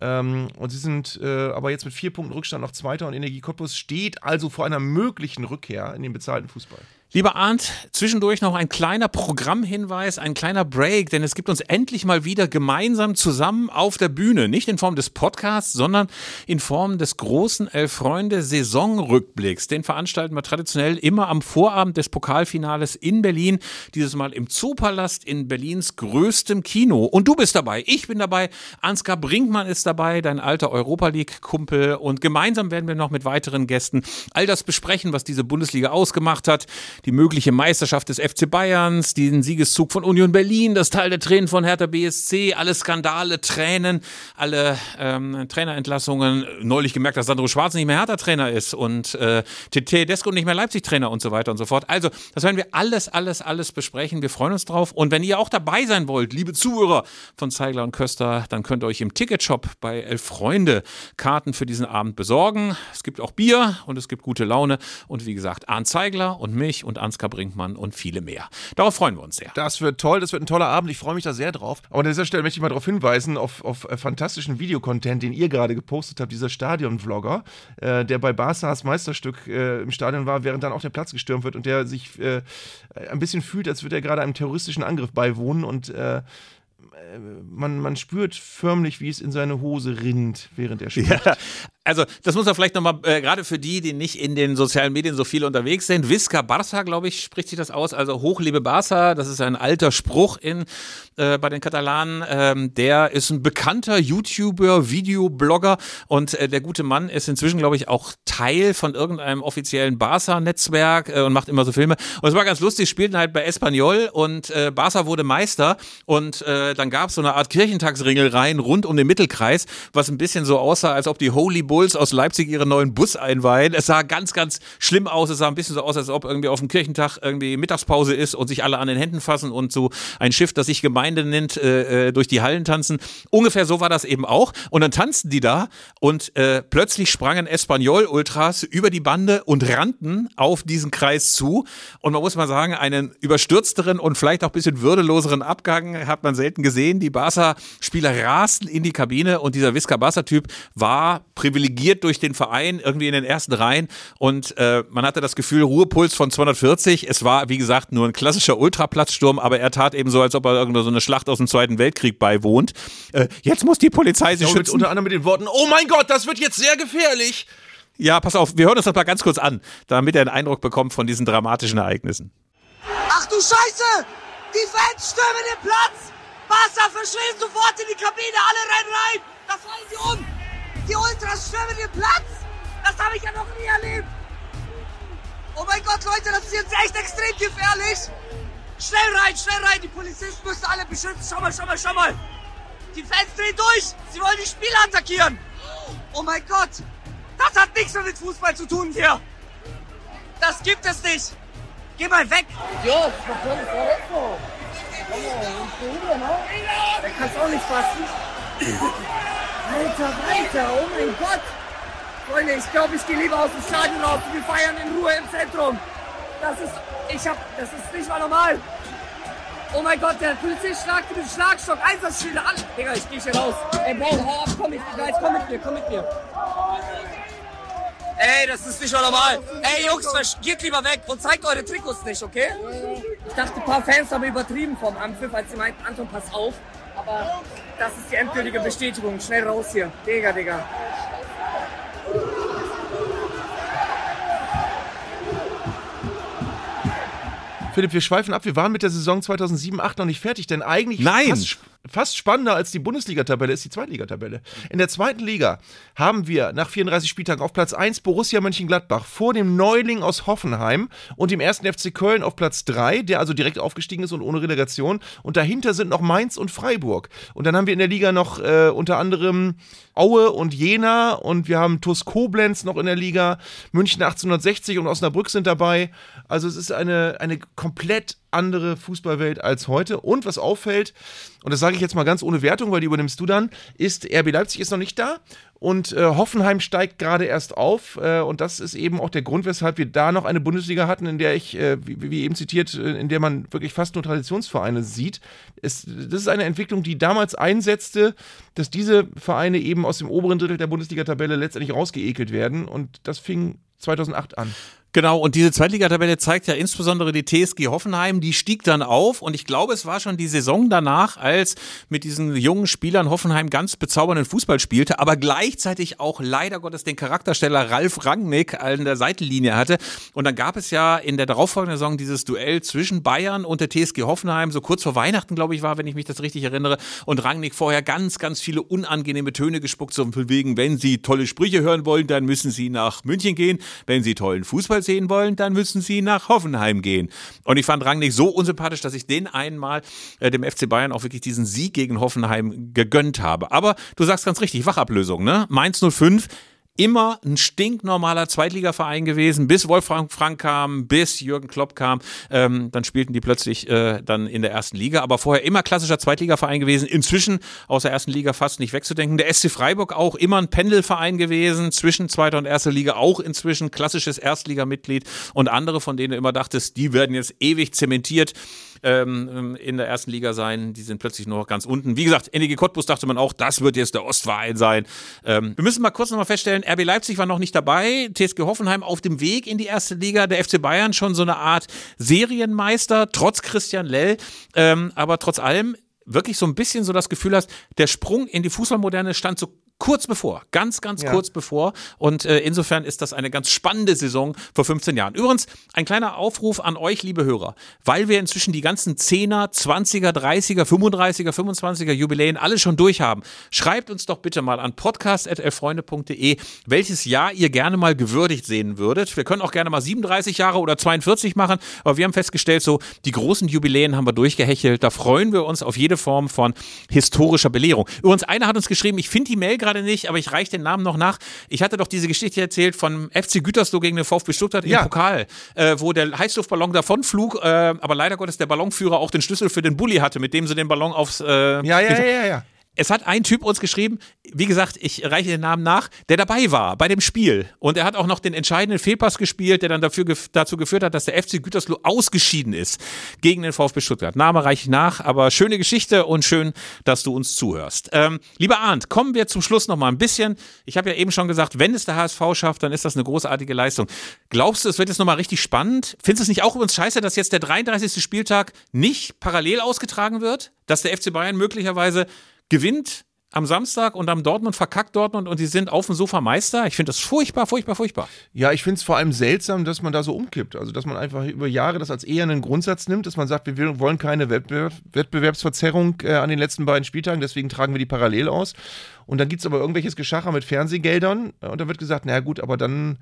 Ähm, und sie sind äh, aber jetzt mit vier Punkten Rückstand noch Zweiter und Energie Cottbus steht also vor einer möglichen Rückkehr in den bezahlten Fußball. Lieber Arndt, zwischendurch noch ein kleiner Programmhinweis, ein kleiner Break, denn es gibt uns endlich mal wieder gemeinsam zusammen auf der Bühne. Nicht in Form des Podcasts, sondern in Form des großen Elf-Freunde-Saisonrückblicks. Den veranstalten wir traditionell immer am Vorabend des Pokalfinales in Berlin. Dieses Mal im Zoopalast in Berlins größtem Kino. Und du bist dabei, ich bin dabei, Ansgar Brinkmann ist dabei, dein alter Europa League-Kumpel. Und gemeinsam werden wir noch mit weiteren Gästen all das besprechen, was diese Bundesliga ausgemacht hat die mögliche Meisterschaft des FC Bayerns, den Siegeszug von Union Berlin, das Teil der Tränen von Hertha BSC, alle Skandale, Tränen, alle ähm, Trainerentlassungen. Neulich gemerkt, dass Sandro Schwarz nicht mehr Hertha-Trainer ist und äh, Tedesco nicht mehr Leipzig-Trainer und so weiter und so fort. Also, das werden wir alles, alles, alles besprechen. Wir freuen uns drauf. Und wenn ihr auch dabei sein wollt, liebe Zuhörer von Zeigler und Köster, dann könnt ihr euch im Ticketshop bei Elf Freunde Karten für diesen Abend besorgen. Es gibt auch Bier und es gibt gute Laune. Und wie gesagt, Arndt Zeigler und mich und Ansgar Brinkmann und viele mehr. Darauf freuen wir uns sehr. Das wird toll, das wird ein toller Abend. Ich freue mich da sehr drauf. Aber an dieser Stelle möchte ich mal darauf hinweisen, auf, auf äh, fantastischen Videocontent, den ihr gerade gepostet habt, dieser Stadion-Vlogger, äh, der bei Barca's Meisterstück äh, im Stadion war, während dann auch der Platz gestürmt wird und der sich äh, ein bisschen fühlt, als würde er gerade einem terroristischen Angriff beiwohnen und äh, man, man spürt förmlich, wie es in seine Hose rinnt, während er spielt. Ja, also das muss man vielleicht nochmal, äh, gerade für die, die nicht in den sozialen Medien so viel unterwegs sind, Visca Barça, glaube ich, spricht sich das aus, also Hochliebe Barça, das ist ein alter Spruch in, äh, bei den Katalanen, ähm, der ist ein bekannter YouTuber, Videoblogger und äh, der gute Mann ist inzwischen, glaube ich, auch Teil von irgendeinem offiziellen Barça-Netzwerk äh, und macht immer so Filme. Und es war ganz lustig, spielten halt bei Espanyol und äh, Barça wurde Meister und äh, dann dann gab es so eine Art Kirchentagsringel rein rund um den Mittelkreis, was ein bisschen so aussah, als ob die Holy Bulls aus Leipzig ihren neuen Bus einweihen. Es sah ganz, ganz schlimm aus. Es sah ein bisschen so aus, als ob irgendwie auf dem Kirchentag irgendwie Mittagspause ist und sich alle an den Händen fassen und so ein Schiff, das sich Gemeinde nennt, äh, äh durch die Hallen tanzen. Ungefähr so war das eben auch. Und dann tanzten die da und äh, plötzlich sprangen Espanol-Ultras über die Bande und rannten auf diesen Kreis zu. Und man muss mal sagen, einen überstürzteren und vielleicht auch ein bisschen würdeloseren Abgang hat man selten gesehen. Die Barca-Spieler rasten in die Kabine und dieser Visca Barca-Typ war privilegiert durch den Verein irgendwie in den ersten Reihen und äh, man hatte das Gefühl, Ruhepuls von 240. Es war, wie gesagt, nur ein klassischer Ultraplatzsturm, aber er tat eben so, als ob er irgendwo so eine Schlacht aus dem Zweiten Weltkrieg beiwohnt. Äh, jetzt muss die Polizei sich schützen. Unter anderem mit den Worten, oh mein Gott, das wird jetzt sehr gefährlich. Ja, pass auf, wir hören uns das mal ganz kurz an, damit er einen Eindruck bekommt von diesen dramatischen Ereignissen. Ach du Scheiße! Die Fans stürmen den Platz! Barca verschwinden sofort in die Kabine, alle rennen rein! Da fallen sie um! Die Ultras stürmen den Platz! Das habe ich ja noch nie erlebt! Oh mein Gott, Leute, das ist jetzt echt extrem gefährlich! Schnell rein, schnell rein! Die Polizisten müssen alle beschützen! Schau mal, schau mal, schau mal! Die Fans drehen durch! Sie wollen die Spieler attackieren! Oh mein Gott! Das hat nichts mehr mit Fußball zu tun hier. Das gibt es nicht. Geh mal weg. Dios, was ist esto? Increíble, ¿no? Der kannst auch nicht fassen. Alter, weiter, oh mein Gott. Freunde, ich glaube, ich gehe lieber aus dem Stadion raus. Wir feiern in Ruhe im Zentrum. Das ist, ich hab, das ist nicht mal normal. Oh mein Gott, der Polizist schlagt mit dem Schlagstock, Einsatzschilder, alle. Digga, ich geh hier raus. Ey, Bro, hau ab, komm mit, guys, komm mit mir, komm mit mir. Ey, das ist nicht mal normal. Ey, Jungs, geht lieber weg und zeigt eure Trikots nicht, okay? Ich dachte, ein paar Fans haben übertrieben vom Ampfiff, als sie meinten, Anton, pass auf. Aber das ist die endgültige Bestätigung. Schnell raus hier. Digga, Digga. Philipp, wir schweifen ab. Wir waren mit der Saison 2007-8 noch nicht fertig, denn eigentlich Nein. Fast, spannender als die Bundesliga-Tabelle ist die Zweitligatabelle. In der zweiten Liga haben wir nach 34 Spieltagen auf Platz 1 Borussia Mönchengladbach vor dem Neuling aus Hoffenheim und dem ersten FC Köln auf Platz 3, der also direkt aufgestiegen ist und ohne Relegation. Und dahinter sind noch Mainz und Freiburg. Und dann haben wir in der Liga noch äh, unter anderem Aue und Jena und wir haben TuS Koblenz noch in der Liga, München 1860 und Osnabrück sind dabei. Also es ist eine, eine komplett andere Fußballwelt als heute. Und was auffällt, und das sage ich jetzt mal ganz ohne Wertung, weil die übernimmst du dann, ist, RB Leipzig ist noch nicht da und äh, Hoffenheim steigt gerade erst auf. Äh, und das ist eben auch der Grund, weshalb wir da noch eine Bundesliga hatten, in der ich, äh, wie, wie, eben zitiert, äh, in der man wirklich fast nur Traditionsvereine sieht. Es, das ist eine Entwicklung, die damals einsetzte, dass diese Vereine eben aus dem oberen Drittel der Bundesliga-Tabelle letztendlich rausgeekelt werden. Und das fing 2008 an. Genau, und diese Zweitligatabelle zeigt ja insbesondere die TSG Hoffenheim, die stieg dann auf und ich glaube, es war schon die Saison danach, als mit diesen jungen Spielern Hoffenheim ganz bezaubernden Fußball spielte, aber gleichzeitig auch leider Gottes den Charaktersteller Ralf Rangnick an der Seitenlinie hatte. Und dann gab es ja in der darauffolgenden Saison dieses Duell zwischen Bayern und der TSG Hoffenheim, so kurz vor Weihnachten, glaube ich, war, wenn ich mich das richtig erinnere, und Rangnick vorher ganz, ganz viele unangenehme Töne gespuckt, so von wegen, wenn Sie tolle Sprüche hören wollen, dann müssen Sie nach München gehen, wenn Sie tollen Fußball sehen wollen, dann müssen sie nach Hoffenheim gehen. Und ich fand Rangnick so unsympathisch, dass ich den einmal äh, dem FC Bayern auch wirklich diesen Sieg gegen Hoffenheim gegönnt habe. Aber du sagst ganz richtig, Wachablösung, ne? Mainz 05 immer ein stinknormaler Zweitligaverein gewesen, bis Wolfgang Frank kam, bis Jürgen Klopp kam. Ähm, dann spielten die plötzlich äh, dann in der ersten Liga, aber vorher immer klassischer Zweitligaverein gewesen. Inzwischen aus der ersten Liga fast nicht wegzudenken. Der SC Freiburg auch immer ein Pendelverein gewesen, zwischen zweiter und erster Liga auch inzwischen klassisches Erstligamitglied und andere, von denen du immer dachtest, die werden jetzt ewig zementiert ähm, in der ersten Liga sein. Die sind plötzlich noch ganz unten. Wie gesagt, NEG Cottbus dachte man auch, das wird jetzt der Ostverein sein. Ähm, wir müssen mal kurz nochmal feststellen, RB Leipzig war noch nicht dabei, TSG Hoffenheim auf dem Weg in die erste Liga, der FC Bayern schon so eine Art Serienmeister, trotz Christian Lell. Ähm, aber trotz allem wirklich so ein bisschen so das Gefühl hast, der Sprung in die Fußballmoderne stand so kurz bevor, ganz, ganz Ja. kurz bevor. Und äh, insofern ist das eine ganz spannende Saison vor 15 Jahren. Übrigens, ein kleiner Aufruf an euch, liebe Hörer, weil wir inzwischen die ganzen 10er, 20er, 30er, 35er, 25er Jubiläen alle schon durchhaben. Schreibt uns doch bitte mal an podcast.elfreunde.de, welches Jahr ihr gerne mal gewürdigt sehen würdet. Wir können auch gerne mal 37 Jahre oder 42 machen, aber wir haben festgestellt, so die großen Jubiläen haben wir durchgehechelt. Da freuen wir uns auf jede Form von historischer Belehrung. Übrigens, einer hat uns geschrieben, ich finde die Mail gerade nicht, aber ich reiche den Namen noch nach. Ich hatte doch diese Geschichte erzählt von FC Gütersloh gegen den VfB Stuttgart Ja. im Pokal, äh, wo der Heißluftballon davonflog, äh, aber leider Gottes der Ballonführer auch den Schlüssel für den Bulli hatte, mit dem sie den Ballon aufs äh, Ja, ja, ja, ja, ja. Es hat ein Typ uns geschrieben, wie gesagt, ich reiche den Namen nach, der dabei war bei dem Spiel. Und er hat auch noch den entscheidenden Fehlpass gespielt, der dann dafür, dazu geführt hat, dass der FC Gütersloh ausgeschieden ist gegen den VfB Stuttgart. Name reiche ich nach, aber schöne Geschichte und schön, dass du uns zuhörst. Ähm, lieber Arndt, kommen wir zum Schluss noch mal ein bisschen. Ich habe ja eben schon gesagt, wenn es der HSV schafft, dann ist das eine großartige Leistung. Glaubst du, es wird jetzt noch mal richtig spannend? Findest du es nicht auch übrigens scheiße, dass jetzt der 33. Spieltag nicht parallel ausgetragen wird? Dass der FC Bayern möglicherweise gewinnt am Samstag und am Dortmund verkackt Dortmund und die sind auf dem Sofa Meister. Ich finde das furchtbar, furchtbar, furchtbar. Ja, ich finde es vor allem seltsam, dass man da so umkippt. Also, dass man einfach über Jahre das als eher einen Grundsatz nimmt, dass man sagt, wir wollen keine Wettbewerb Wettbewerbsverzerrung äh, an den letzten beiden Spieltagen, deswegen tragen wir die parallel aus. Und dann gibt es aber irgendwelches Geschacher mit Fernsehgeldern äh, und dann wird gesagt, naja gut, aber dann,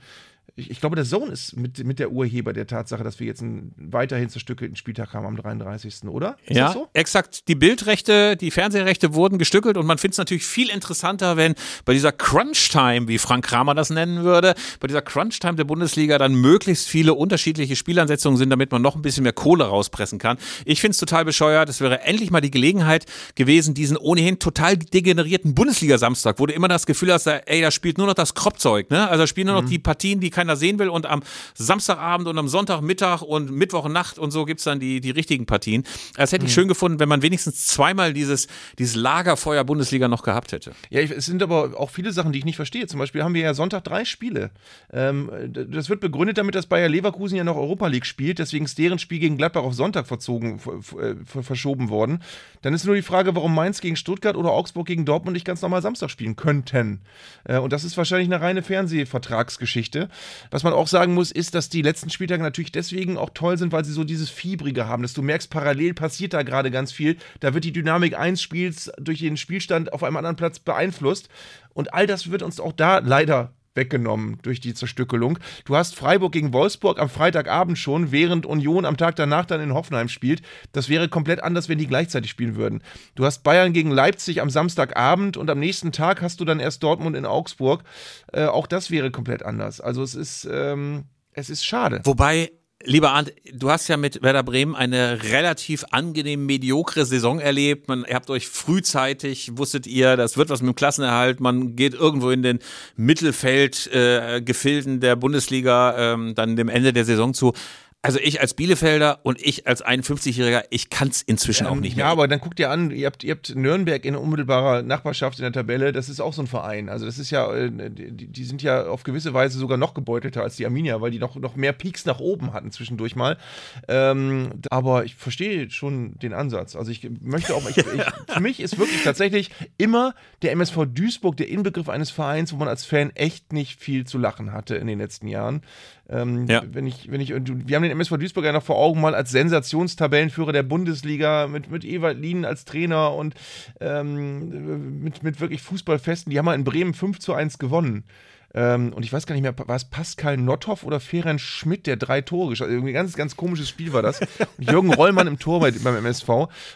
ich, ich glaube, der Zone ist mit, mit der Urheber der Tatsache, dass wir jetzt einen weiterhin zerstückelten Spieltag haben am 33. oder? Ist ja, das so? exakt. Die Bildrechte, die Fernsehrechte wurden gestückelt und man findet es natürlich viel interessanter, wenn bei dieser Crunch-Time, wie Frank Kramer das nennen würde, bei dieser Crunch-Time der Bundesliga dann möglichst viele unterschiedliche Spielansetzungen sind, damit man noch ein bisschen mehr Kohle rauspressen kann. Ich finde es total bescheuert. Es wäre endlich mal die Gelegenheit gewesen, diesen ohnehin total degenerierten Bundesliga-Samstag, wo du immer das Gefühl hast, ey, da spielt nur noch das Kropfzeug, ne? Also da spielen nur noch die Partien, die keiner sehen will und am Samstagabend und am Sonntagmittag und Mittwochnacht und so gibt's dann die, die richtigen Partien. Das hätte ich schön gefunden, wenn man wenigstens zweimal dieses, dieses Lagerfeuer Bundesliga noch gehabt hätte. Ja, ich, es sind aber auch viele Sachen, die ich nicht verstehe. Zum Beispiel haben wir ja Sonntag drei Spiele. Ähm, das wird begründet damit, dass Bayer Leverkusen ja noch Europa League spielt. Deswegen ist deren Spiel gegen Gladbach auf Sonntag verzogen, ver- ver- ver- verschoben worden. Dann ist nur die Frage, warum Mainz gegen Stuttgart oder Augsburg gegen Dortmund nicht ganz normal Samstag spielen könnten. Äh, und das ist wahrscheinlich eine reine Fernsehvertragsgeschichte. Was man auch sagen muss, ist, dass die letzten Spieltage natürlich deswegen auch toll sind, weil sie so dieses Fiebrige haben, dass du merkst, parallel passiert da gerade ganz viel. Da wird die Dynamik eines Spiels durch den Spielstand auf einem anderen Platz beeinflusst. Und all das wird uns auch da leider weggenommen durch die Zerstückelung. Du hast Freiburg gegen Wolfsburg am Freitagabend schon, während Union am Tag danach dann in Hoffenheim spielt. Das wäre komplett anders, wenn die gleichzeitig spielen würden. Du hast Bayern gegen Leipzig am Samstagabend und am nächsten Tag hast du dann erst Dortmund in Augsburg. Äh, auch das wäre komplett anders. Also es ist, ähm, es ist schade. Wobei, lieber Arndt, du hast ja mit Werder Bremen eine relativ angenehm mediokre Saison erlebt. Man, ihr habt euch frühzeitig, wusstet ihr, das wird was mit dem Klassenerhalt. Man geht irgendwo in den Mittelfeld-Gefilden äh, Gefilden der Bundesliga ähm, dann dem Ende der Saison zu. Also ich als Bielefelder und ich als 51-Jähriger, ich kann es inzwischen auch nicht mehr. Ja, aber dann guckt ihr an, ihr habt, ihr habt Nürnberg in unmittelbarer Nachbarschaft in der Tabelle, das ist auch so ein Verein. Also das ist ja, äh, die, die sind ja auf gewisse Weise sogar noch gebeutelter als die Arminia, weil die noch, noch mehr Peaks nach oben hatten zwischendurch mal. Ähm, aber ich verstehe schon den Ansatz. Also ich möchte auch, ich, ich, für mich ist wirklich tatsächlich immer der MSV Duisburg der Inbegriff eines Vereins, wo man als Fan echt nicht viel zu lachen hatte in den letzten Jahren. Ähm, Ja. Wenn ich, wenn ich, und wir haben den MSV Duisburg ja noch vor Augen mal als Sensationstabellenführer der Bundesliga mit, mit Ewald Lien als Trainer und ähm, mit, mit wirklich Fußballfesten. Die haben mal in Bremen 5 zu 1 gewonnen. Ähm, und ich weiß gar nicht mehr, war es Pascal Notthoff oder Ferenc Schmidt, der drei Tore geschossen hat? Irgendwie ein ganz, ganz komisches Spiel war das. Jürgen Rollmann im Tor bei, beim MSV.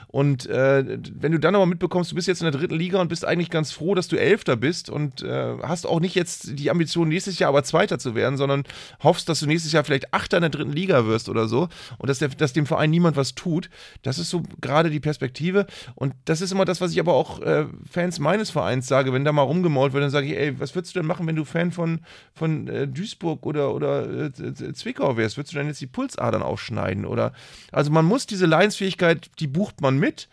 Und äh, wenn du dann aber mitbekommst, du bist jetzt in der dritten Liga und bist eigentlich ganz froh, dass du Elfter bist und äh, hast auch nicht jetzt die Ambition, nächstes Jahr aber Zweiter zu werden, sondern hoffst, dass du nächstes Jahr vielleicht Achter in der dritten Liga wirst oder so und dass, der, dass dem Verein niemand was tut. Das ist so gerade die Perspektive. Und das ist immer das, was ich aber auch äh, Fans meines Vereins sage, wenn da mal rumgemault wird, dann sage ich, ey, was würdest du denn machen, wenn du Fan von, von äh, Duisburg oder, oder äh, Zwickau wärst? Würdest du dann jetzt die Pulsadern aufschneiden? Oder also man muss diese Leidensfähigkeit, die bucht man mit.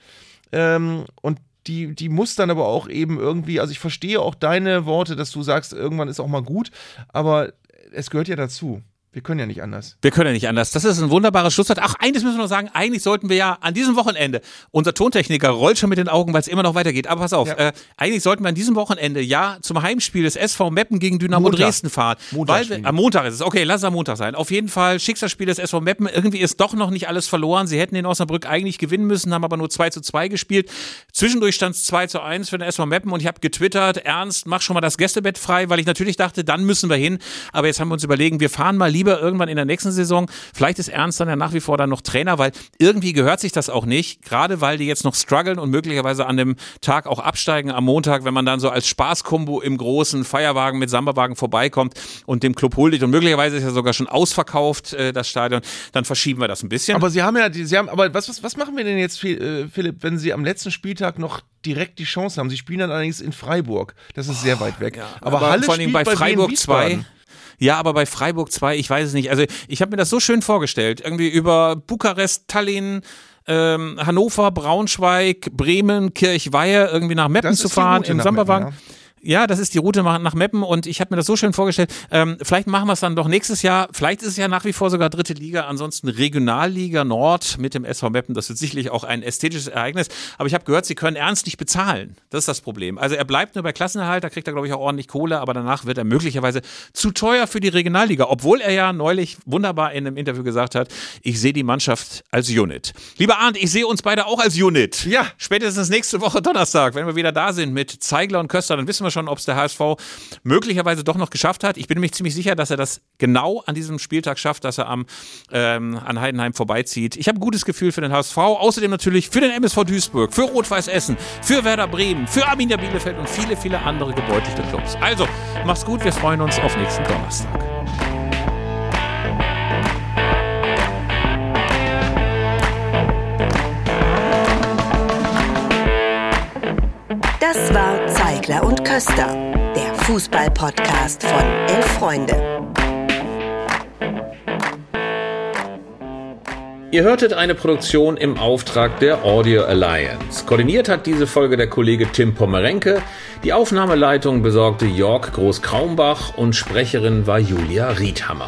Ähm, und die, die muss dann aber auch eben irgendwie, also ich verstehe auch deine Worte, dass du sagst, irgendwann ist auch mal gut, aber es gehört ja dazu. Wir können ja nicht anders. Wir können ja nicht anders. Das ist ein wunderbares Schlusswort. Ach, eines müssen wir noch sagen. Eigentlich sollten wir ja an diesem Wochenende, unser Tontechniker rollt schon mit den Augen, weil es immer noch weitergeht. Aber pass auf, Ja. äh, eigentlich sollten wir an diesem Wochenende ja zum Heimspiel des SV Meppen gegen Dynamo Montag. Dresden fahren. Montag wir, am Montag ist es. Okay, lass es am Montag sein. Auf jeden Fall Schicksalsspiel des SV Meppen. Irgendwie ist doch noch nicht alles verloren. Sie hätten in Osnabrück eigentlich gewinnen müssen, haben aber nur 2 zu 2 gespielt. Zwischendurch stand es 2 zu 1 für den SV Meppen und ich habe getwittert, Ernst, mach schon mal das Gästebett frei, weil ich natürlich dachte, dann müssen wir hin. Aber jetzt haben wir uns überlegen, wir fahren mal lieber irgendwann in der nächsten Saison. Vielleicht ist Ernst dann ja nach wie vor dann noch Trainer, weil irgendwie gehört sich das auch nicht. Gerade weil die jetzt noch strugglen und möglicherweise an dem Tag auch absteigen am Montag, wenn man dann so als Spaßkombo im großen Feierwagen mit Sambawagen vorbeikommt und dem Club Huldig und möglicherweise ist ja sogar schon ausverkauft, äh, das Stadion, dann verschieben wir das ein bisschen. Aber sie haben ja, die- sie haben, aber was, was, was machen wir denn jetzt, äh, Philipp, wenn sie am letzten Spieltag noch direkt die Chance haben? Sie spielen dann allerdings in Freiburg. Das ist sehr weit weg. aber, Halle vor allem bei Wien Freiburg 2. Ja, aber bei Freiburg 2, ich weiß es nicht. Also ich habe mir das so schön vorgestellt. Irgendwie über Bukarest, Tallinn, ähm, Hannover, Braunschweig, Bremen, Kirchweihe irgendwie nach Meppen Das zu fahren im nach Samberwagen. Ja, das ist die Route nach nach Meppen und ich habe mir das so schön vorgestellt. Ähm, vielleicht machen wir es dann doch nächstes Jahr. Vielleicht ist es ja nach wie vor sogar dritte Liga, ansonsten Regionalliga Nord mit dem SV Meppen. Das wird sicherlich auch ein ästhetisches Ereignis. Aber ich habe gehört, sie können ernst nicht bezahlen. Das ist das Problem. Also er bleibt nur bei Klassenerhalt, da kriegt er, glaube ich, auch ordentlich Kohle, aber danach wird er möglicherweise zu teuer für die Regionalliga. Obwohl er ja neulich wunderbar in einem Interview gesagt hat, ich sehe die Mannschaft als Unit. Lieber Arndt, ich sehe uns beide auch als Unit. Ja. Spätestens nächste Woche Donnerstag, wenn wir wieder da sind mit Zeigler und Köster, dann wissen wir schon, ob es der HSV möglicherweise doch noch geschafft hat. Ich bin mir ziemlich sicher, dass er das genau an diesem Spieltag schafft, dass er am, ähm, an Heidenheim vorbeizieht. Ich habe ein gutes Gefühl für den HSV, außerdem natürlich für den MSV Duisburg, für Rot-Weiß Essen, für Werder Bremen, für Arminia Bielefeld und viele, viele andere gebeutelte Clubs. Also, mach's gut, wir freuen uns auf nächsten Donnerstag. Das war Zeigler und Köster, der Fußball-Podcast von Elf Freunde. Ihr hörtet eine Produktion im Auftrag der Audio Alliance. Koordiniert hat diese Folge der Kollege Tim Pommerenke. Die Aufnahmeleitung besorgte Jörg Groß-Kraumbach und Sprecherin war Julia Riedhammer.